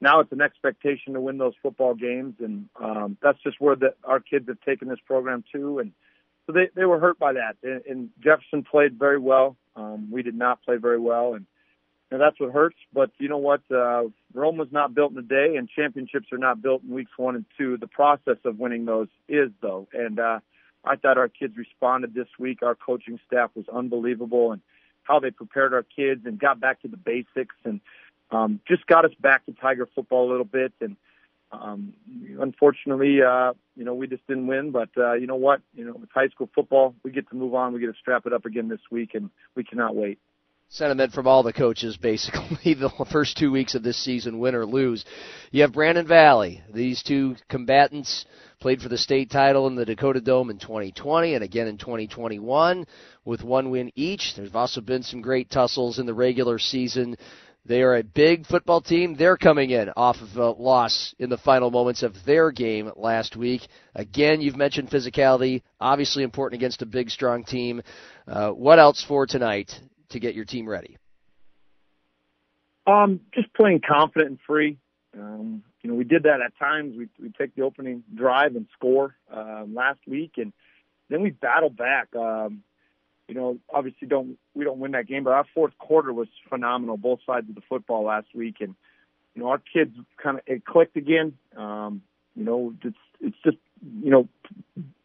now it's an expectation to win those football games. And um, that's just where the, our kids have taken this program to. And, so they they were hurt by that. And, and Jefferson played very well. Um, we did not play very well, and, and that's what hurts. But you know what? Uh, Rome was not built in a day, and championships are not built in weeks one and two. The process of winning those is though, and uh, I thought our kids responded this week. Our coaching staff was unbelievable, and how they prepared our kids and got back to the basics and um, just got us back to Tiger football a little bit and um, unfortunately, uh, you know, we just didn't win. But uh, you know what? You know, it's high school football, we get to move on. We get to strap it up again this week, and we cannot wait. Sentiment from all the coaches, basically, the first two weeks of this season, win or lose. You have Brandon Valley. These two combatants played for the state title in the Dakota Dome in 2020 and again in 2021 with one win each. There's also been some great tussles in the regular season. They are a big football team. They're coming in off of a loss in the final moments of their game last week. Again, you've mentioned physicality, obviously important against a big, strong team. Uh, what else for tonight to get your team ready? Um, just playing confident and free. Um, you know, we did that at times. We we take the opening drive and score um, last week, and then we battled back. Um, you know, obviously don't we don't win that game, but our fourth quarter was phenomenal, both sides of the football last week, and you know our kids kind of it clicked again. Um, you know, it's it's just you know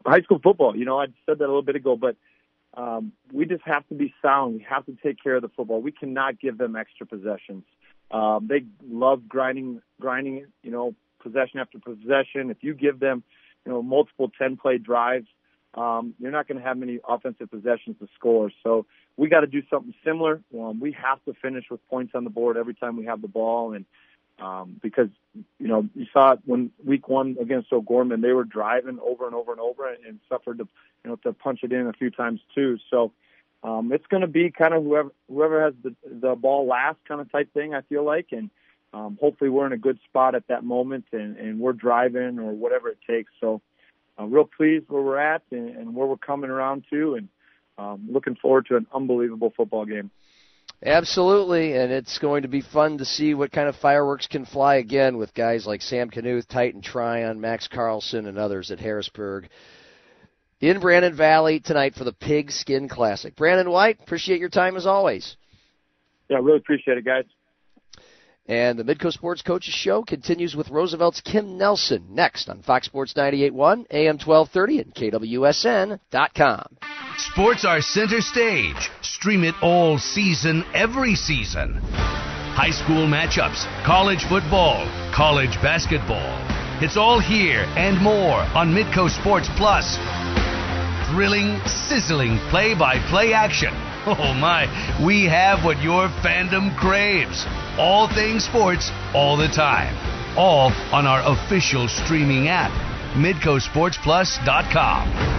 high school football. You know, I said that a little bit ago, but um, we just have to be sound. We have to take care of the football. We cannot give them extra possessions. Um, they love grinding, grinding. You know, possession after possession. If you give them, you know, multiple ten play drives, um, you're not going to have many offensive possessions to score. So we got to do something similar. Um, we have to finish with points on the board every time we have the ball, and um, because you know you saw it when week one against O'Gorman, they were driving over and over and over and, and suffered to you know to punch it in a few times too. So um, it's going to be kind of whoever whoever has the the ball last kind of type thing. I feel like, and um, hopefully we're in a good spot at that moment, and, and we're driving or whatever it takes. So uh, real pleased where we're at and, and where we're coming around to, and um, looking forward to an unbelievable football game. Absolutely, and it's going to be fun to see what kind of fireworks can fly again with guys like Sam Knuth, Titan Tryon, Max Carlson, and others at Harrisburg. In Brandon Valley tonight for the Pigskin Classic. Brandon White, appreciate your time as always. Yeah, really appreciate it, guys. And the Midco Sports Coaches Show continues with Roosevelt's Kim Nelson next on Fox Sports 98.1, AM 1230, and KWSN.com. Sports are center stage. Stream it all season, every season. High school matchups, college football, college basketball. It's all here and more on Midco Sports Plus. Thrilling, sizzling play by play action. Oh my, we have what your fandom craves. All things sports, all the time. All on our official streaming app, MidcoSportsPlus.com.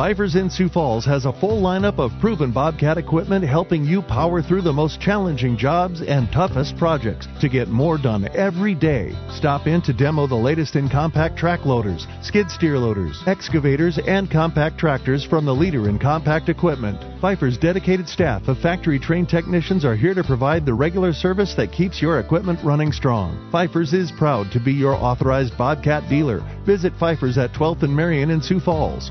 Pfeiffer's in Sioux Falls has a full lineup of proven Bobcat equipment helping you power through the most challenging jobs and toughest projects to get more done every day. Stop in to demo the latest in compact track loaders, skid steer loaders, excavators, and compact tractors from the leader in compact equipment. Pfeiffer's dedicated staff of factory trained technicians are here to provide the regular service that keeps your equipment running strong. Pfeiffer's is proud to be your authorized Bobcat dealer. Visit Pfeiffer's at 12th and Marion in Sioux Falls.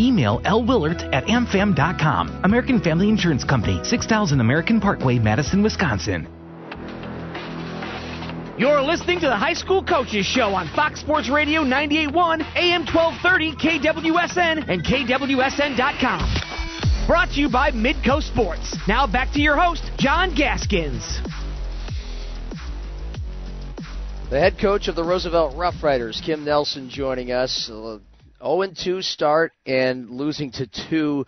Email lwillert at amfam.com. American Family Insurance Company, 6000 American Parkway, Madison, Wisconsin. You're listening to the High School Coaches Show on Fox Sports Radio 98.1, AM 1230, KWSN, and KWSN.com. Brought to you by Midco Sports. Now back to your host, John Gaskins. The head coach of the Roosevelt Rough Riders, Kim Nelson, joining us. Uh, 0 2 start and losing to two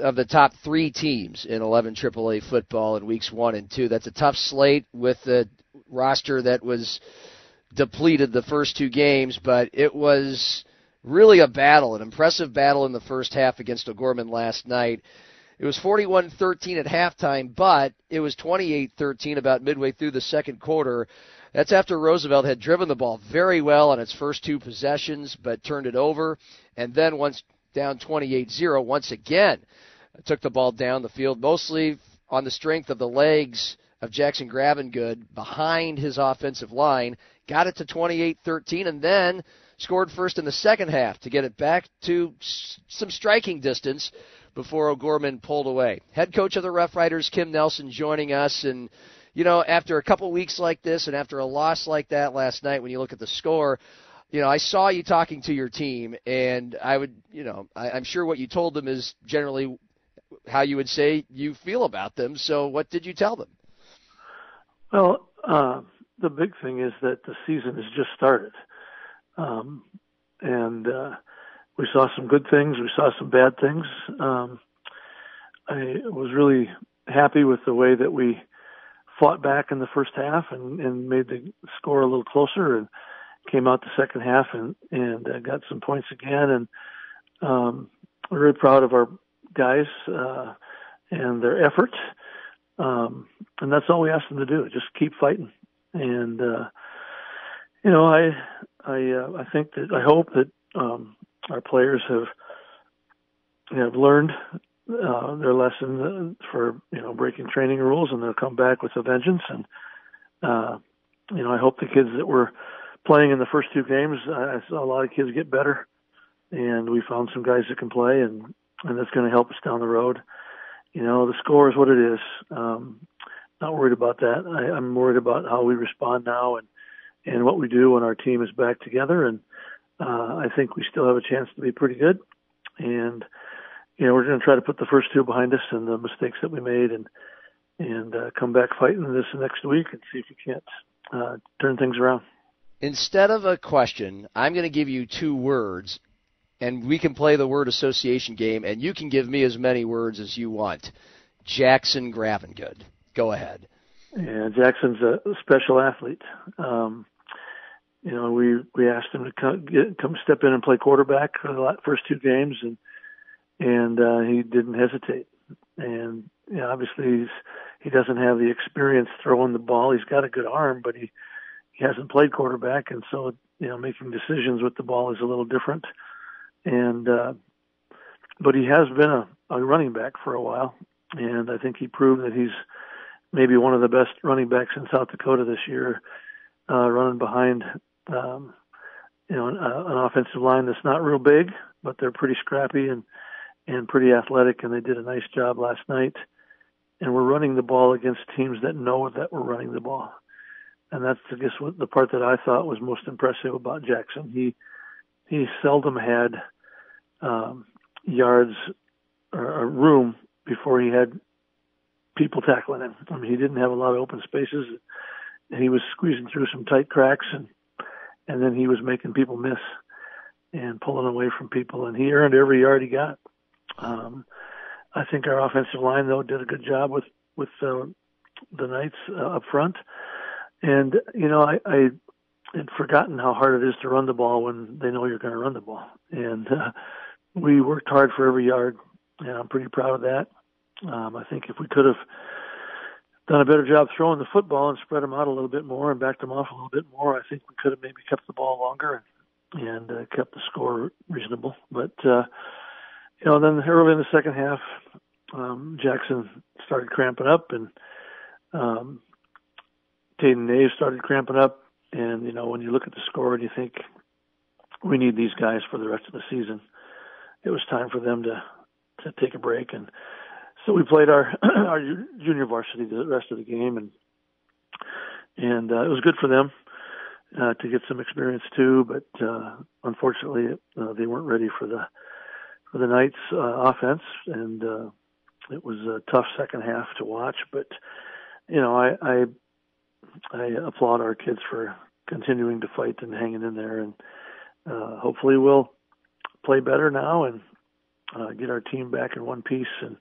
of the top three teams in 11 AAA football in weeks one and two. That's a tough slate with the roster that was depleted the first two games, but it was really a battle, an impressive battle in the first half against O'Gorman last night. It was 41-13 at halftime, but it was 28-13 about midway through the second quarter. That's after Roosevelt had driven the ball very well on its first two possessions, but turned it over. And then once down 28-0, once again took the ball down the field, mostly on the strength of the legs of Jackson Gravengood behind his offensive line, got it to 28-13, and then scored first in the second half to get it back to some striking distance before O'Gorman pulled away. Head coach of the Rough Riders, Kim Nelson, joining us, and you know, after a couple weeks like this and after a loss like that last night, when you look at the score, you know, I saw you talking to your team, and I would, you know, I, I'm sure what you told them is generally how you would say you feel about them. So, what did you tell them? Well, uh, the big thing is that the season has just started, um, and uh, we saw some good things, we saw some bad things. Um, I was really happy with the way that we fought back in the first half and, and made the score a little closer and came out the second half and and uh, got some points again. And um we're really proud of our guys uh and their effort. Um and that's all we ask them to do just keep fighting. And uh you know i i uh, i think that i hope that um our players have have learned uh, their lesson for you know breaking training rules, and they'll come back with a vengeance. And uh, you know, I hope the kids that were playing in the first two games, I saw a lot of kids get better, and we found some guys that can play, and and that's going to help us down the road. You know, the score is what it is. Um, not worried about that. I, I'm worried about how we respond now and and what we do when our team is back together. And uh, I think we still have a chance to be pretty good. And you know, we're going to try to put the first two behind us and the mistakes that we made, and and uh, come back fighting this next week and see if we can't uh, turn things around. Instead of a question, I'm going to give you two words, and we can play the word association game, and you can give me as many words as you want. Jackson Gravengood. Go ahead. Yeah, Jackson's a special athlete. Um, you know, we we asked him to come, get, come step in and play quarterback for the first two games, and and uh, he didn't hesitate. And you know, obviously, he's he doesn't have the experience throwing the ball. He's got a good arm, but he he hasn't played quarterback, and so you know, making decisions with the ball is a little different. And uh, but he has been a, a running back for a while, and I think he proved that he's maybe one of the best running backs in South Dakota this year, uh, running behind, um, you know, an, uh, an offensive line that's not real big, but they're pretty scrappy and and pretty athletic, and they did a nice job last night. And we're running the ball against teams that know that we're running the ball, and that's I guess what the part that I thought was most impressive about Jackson. He he seldom had um, yards or, or room before he had people tackling him. I mean, he didn't have a lot of open spaces. And he was squeezing through some tight cracks, and and then he was making people miss and pulling away from people, and he earned every yard he got. Um, I think our offensive line though did a good job with with uh, the Knights uh, up front, and you know I, I had forgotten how hard it is to run the ball when they know you're going to run the ball, and uh, we worked hard for every yard, and I'm pretty proud of that. Um, I think if we could have done a better job throwing the football and spread them out a little bit more and backed them off a little bit more, I think we could have maybe kept the ball longer and, and uh, kept the score reasonable. But uh, you know, then early in the second half, um, Jackson started cramping up, and um, Taden Nave started cramping up. And you know, when you look at the score and you think we need these guys for the rest of the season, it was time for them to to take a break and so we played our our junior varsity the rest of the game, and and uh, it was good for them uh, to get some experience too. But uh, unfortunately, uh, they weren't ready for the for the Knights' uh, offense, and uh, it was a tough second half to watch. But you know, I, I I applaud our kids for continuing to fight and hanging in there, and uh, hopefully we'll play better now and uh, get our team back in one piece and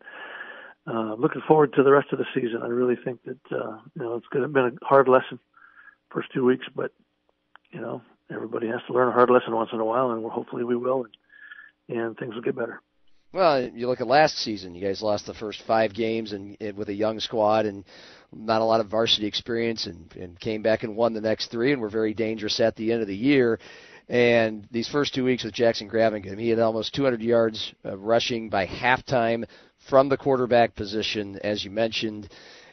uh, looking forward to the rest of the season. I really think that uh, you know it's going to been a hard lesson first two weeks, but you know everybody has to learn a hard lesson once in a while, and hopefully we will, and, and things will get better. Well, you look at last season. You guys lost the first five games, and, and with a young squad and not a lot of varsity experience, and, and came back and won the next three, and were very dangerous at the end of the year. And these first two weeks with Jackson Gravengood, he had almost 200 yards rushing by halftime from the quarterback position, as you mentioned.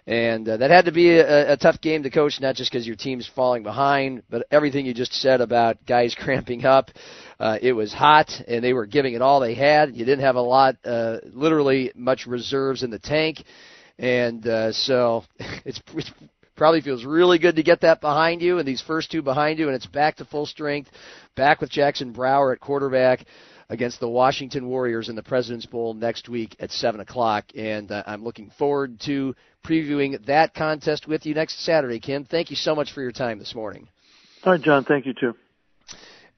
And uh, that had to be a, a tough game to coach, not just because your team's falling behind, but everything you just said about guys cramping up. Uh, it was hot, and they were giving it all they had. You didn't have a lot, uh, literally much reserves in the tank, and uh, so it's, probably feels really good to get that behind you, and these first two behind you, and it's back to full strength, back with Jackson Brower at quarterback against the Washington Warriors in the President's Bowl next week at 7 o'clock. And uh, I'm looking forward to previewing that contest with you next Saturday, Ken, Thank you so much for your time this morning. All right, John. Thank you, too.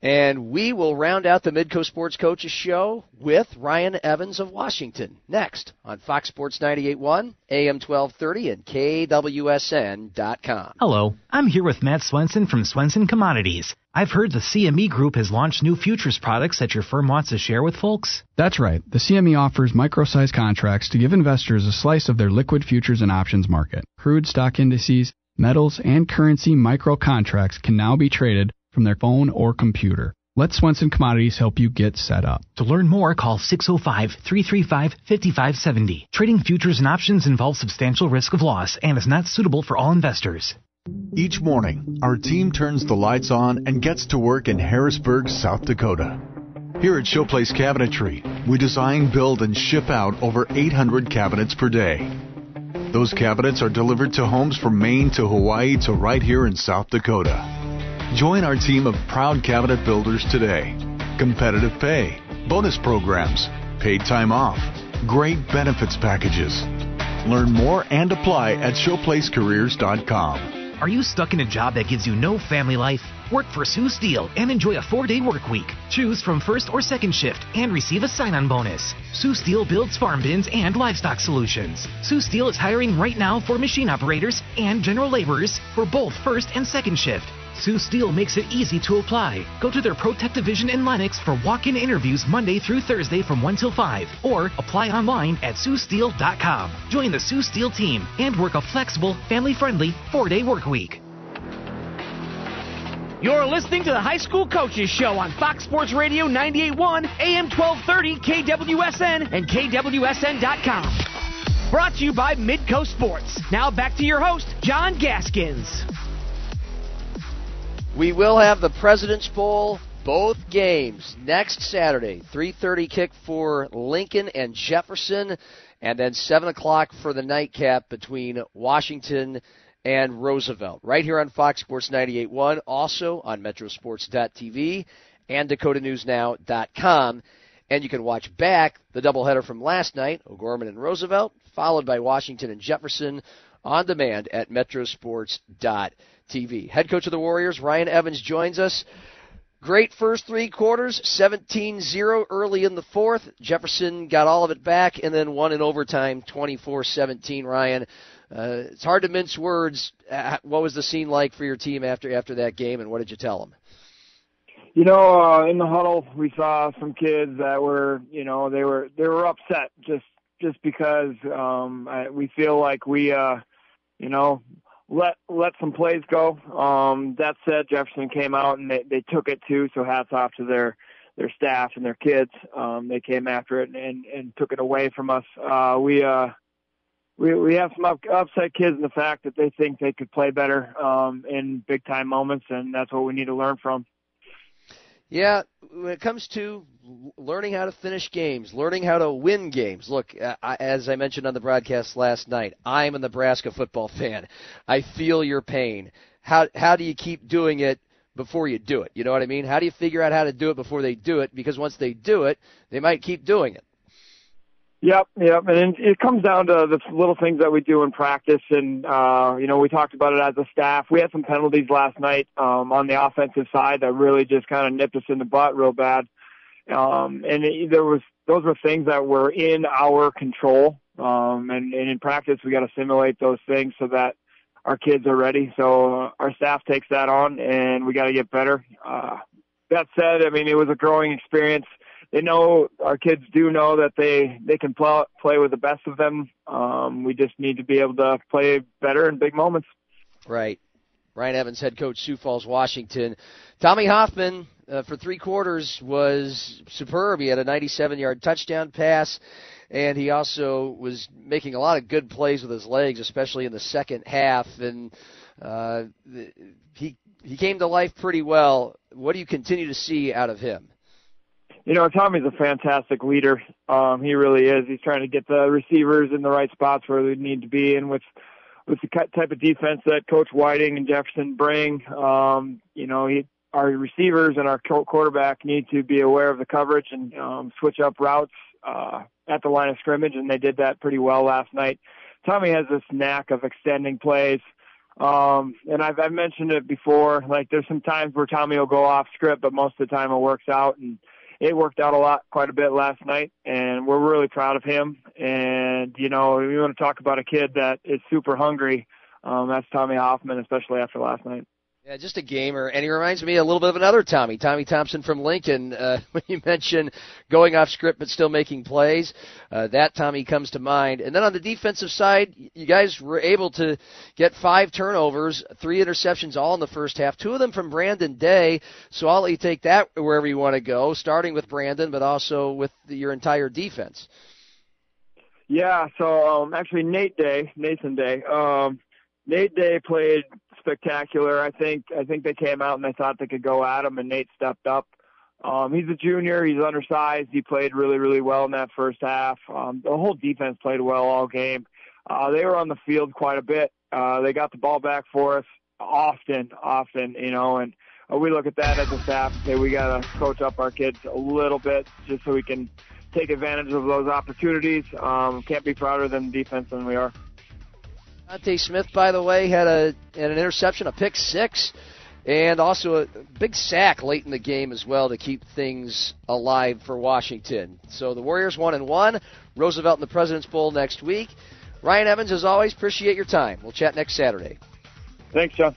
And we will round out the Midco Sports Coaches Show with Ryan Evans of Washington next on Fox Sports 98.1, AM 1230, and KWSN.com. Hello, I'm here with Matt Swenson from Swenson Commodities. I've heard the CME Group has launched new futures products that your firm wants to share with folks. That's right. The CME offers micro-sized contracts to give investors a slice of their liquid futures and options market. Crude stock indices, metals, and currency micro contracts can now be traded from their phone or computer. Let Swenson Commodities help you get set up. To learn more, call 605 335 5570. Trading futures and options involves substantial risk of loss and is not suitable for all investors. Each morning, our team turns the lights on and gets to work in Harrisburg, South Dakota. Here at Showplace Cabinetry, we design, build, and ship out over 800 cabinets per day. Those cabinets are delivered to homes from Maine to Hawaii to right here in South Dakota. Join our team of proud cabinet builders today. Competitive pay, bonus programs, paid time off, great benefits packages. Learn more and apply at showplacecareers.com. Are you stuck in a job that gives you no family life? Work for Sioux Steel and enjoy a four day work week. Choose from first or second shift and receive a sign on bonus. Sioux Steel builds farm bins and livestock solutions. Sioux Steel is hiring right now for machine operators and general laborers for both first and second shift. Sioux Steel makes it easy to apply. Go to their ProTech division in Lennox for walk-in interviews Monday through Thursday from 1 till 5 or apply online at SiouxSteel.com. Join the Sioux Steel team and work a flexible, family-friendly 4-day work week. You're listening to the High School Coaches Show on Fox Sports Radio 98.1, AM 1230, KWSN, and KWSN.com. Brought to you by Midco Sports. Now back to your host, John Gaskins. We will have the President's Bowl both games next Saturday. 3:30 kick for Lincoln and Jefferson, and then 7 o'clock for the nightcap between Washington and Roosevelt. Right here on Fox Sports 98.1, also on MetroSports.tv and DakotaNewsNow.com. And you can watch back the doubleheader from last night, O'Gorman and Roosevelt, followed by Washington and Jefferson on demand at metrosports.tv. Head coach of the Warriors, Ryan Evans, joins us. Great first three quarters, 17 0 early in the fourth. Jefferson got all of it back and then won in overtime, 24 17. Ryan, uh, it's hard to mince words. Uh, what was the scene like for your team after after that game, and what did you tell them? You know, uh, in the huddle, we saw some kids that were, you know, they were they were upset just just because um, I, we feel like we, uh, you know, let let some plays go. Um, that said, Jefferson came out and they they took it too. So hats off to their their staff and their kids. Um, they came after it and, and and took it away from us. Uh, we uh we we have some up, upset kids in the fact that they think they could play better um, in big time moments, and that's what we need to learn from. Yeah, when it comes to learning how to finish games, learning how to win games. Look, uh, I, as I mentioned on the broadcast last night, I'm a Nebraska football fan. I feel your pain. How how do you keep doing it before you do it? You know what I mean? How do you figure out how to do it before they do it? Because once they do it, they might keep doing it. Yep, yep, and it comes down to the little things that we do in practice, and uh, you know we talked about it as a staff. We had some penalties last night um, on the offensive side that really just kind of nipped us in the butt real bad, um, and it, there was those were things that were in our control, um, and, and in practice we got to simulate those things so that our kids are ready. So uh, our staff takes that on, and we got to get better. Uh, that said, I mean it was a growing experience they know our kids do know that they they can play play with the best of them. Um, we just need to be able to play better in big moments. Right. Ryan Evans, head coach, Sioux Falls, Washington. Tommy Hoffman, uh, for three quarters, was superb. He had a 97 yard touchdown pass, and he also was making a lot of good plays with his legs, especially in the second half. And uh, he he came to life pretty well. What do you continue to see out of him? You know, Tommy's a fantastic leader. Um, he really is. He's trying to get the receivers in the right spots where they need to be, and with with the type of defense that Coach Whiting and Jefferson bring, um, you know, he, our receivers and our quarterback need to be aware of the coverage and um, switch up routes uh, at the line of scrimmage, and they did that pretty well last night. Tommy has this knack of extending plays. Um, and I've, I've mentioned it before, like there's some times where Tommy will go off script, but most of the time it works out. And, it worked out a lot, quite a bit last night, and we're really proud of him. And you know, we want to talk about a kid that is super hungry. Um, that's Tommy Hoffman, especially after last night. Yeah, just a gamer, and he reminds me a little bit of another Tommy, Tommy Thompson from Lincoln. Uh, when you mention going off script but still making plays, uh, that Tommy comes to mind. And then on the defensive side, you guys were able to get five turnovers, three interceptions, all in the first half. Two of them from Brandon Day. So I'll let you take that wherever you want to go, starting with Brandon, but also with the, your entire defense. Yeah, so um, actually Nate Day, Nathan Day. Um, Nate Day played spectacular. I think I think they came out and they thought they could go at him, and Nate stepped up. Um, he's a junior. He's undersized. He played really, really well in that first half. Um, the whole defense played well all game. Uh, they were on the field quite a bit. Uh, they got the ball back for us often, often, you know, and uh, we look at that as a staff and say we got to coach up our kids a little bit just so we can take advantage of those opportunities. Um, can't be prouder than defense than we are. Dante Smith, by the way, had a had an interception, a pick six, and also a big sack late in the game as well to keep things alive for Washington. So the Warriors one and one. Roosevelt in the President's Bowl next week. Ryan Evans, as always, appreciate your time. We'll chat next Saturday. Thanks, John.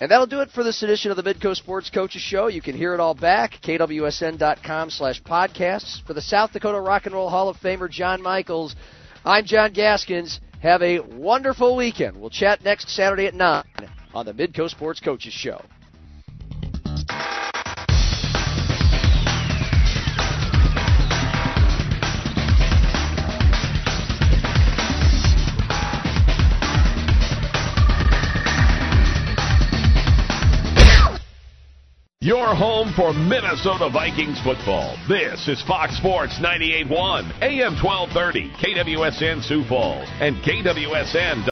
And that'll do it for this edition of the Midco Sports Coaches Show. You can hear it all back, at kwsn.com slash podcasts. For the South Dakota Rock and Roll Hall of Famer John Michaels, I'm John Gaskins. Have a wonderful weekend. We'll chat next Saturday at 9 on the Midco Sports Coaches Show. Your home for Minnesota Vikings football. This is Fox Sports 98.1, AM 1230, KWSN Sioux Falls, and KWSN.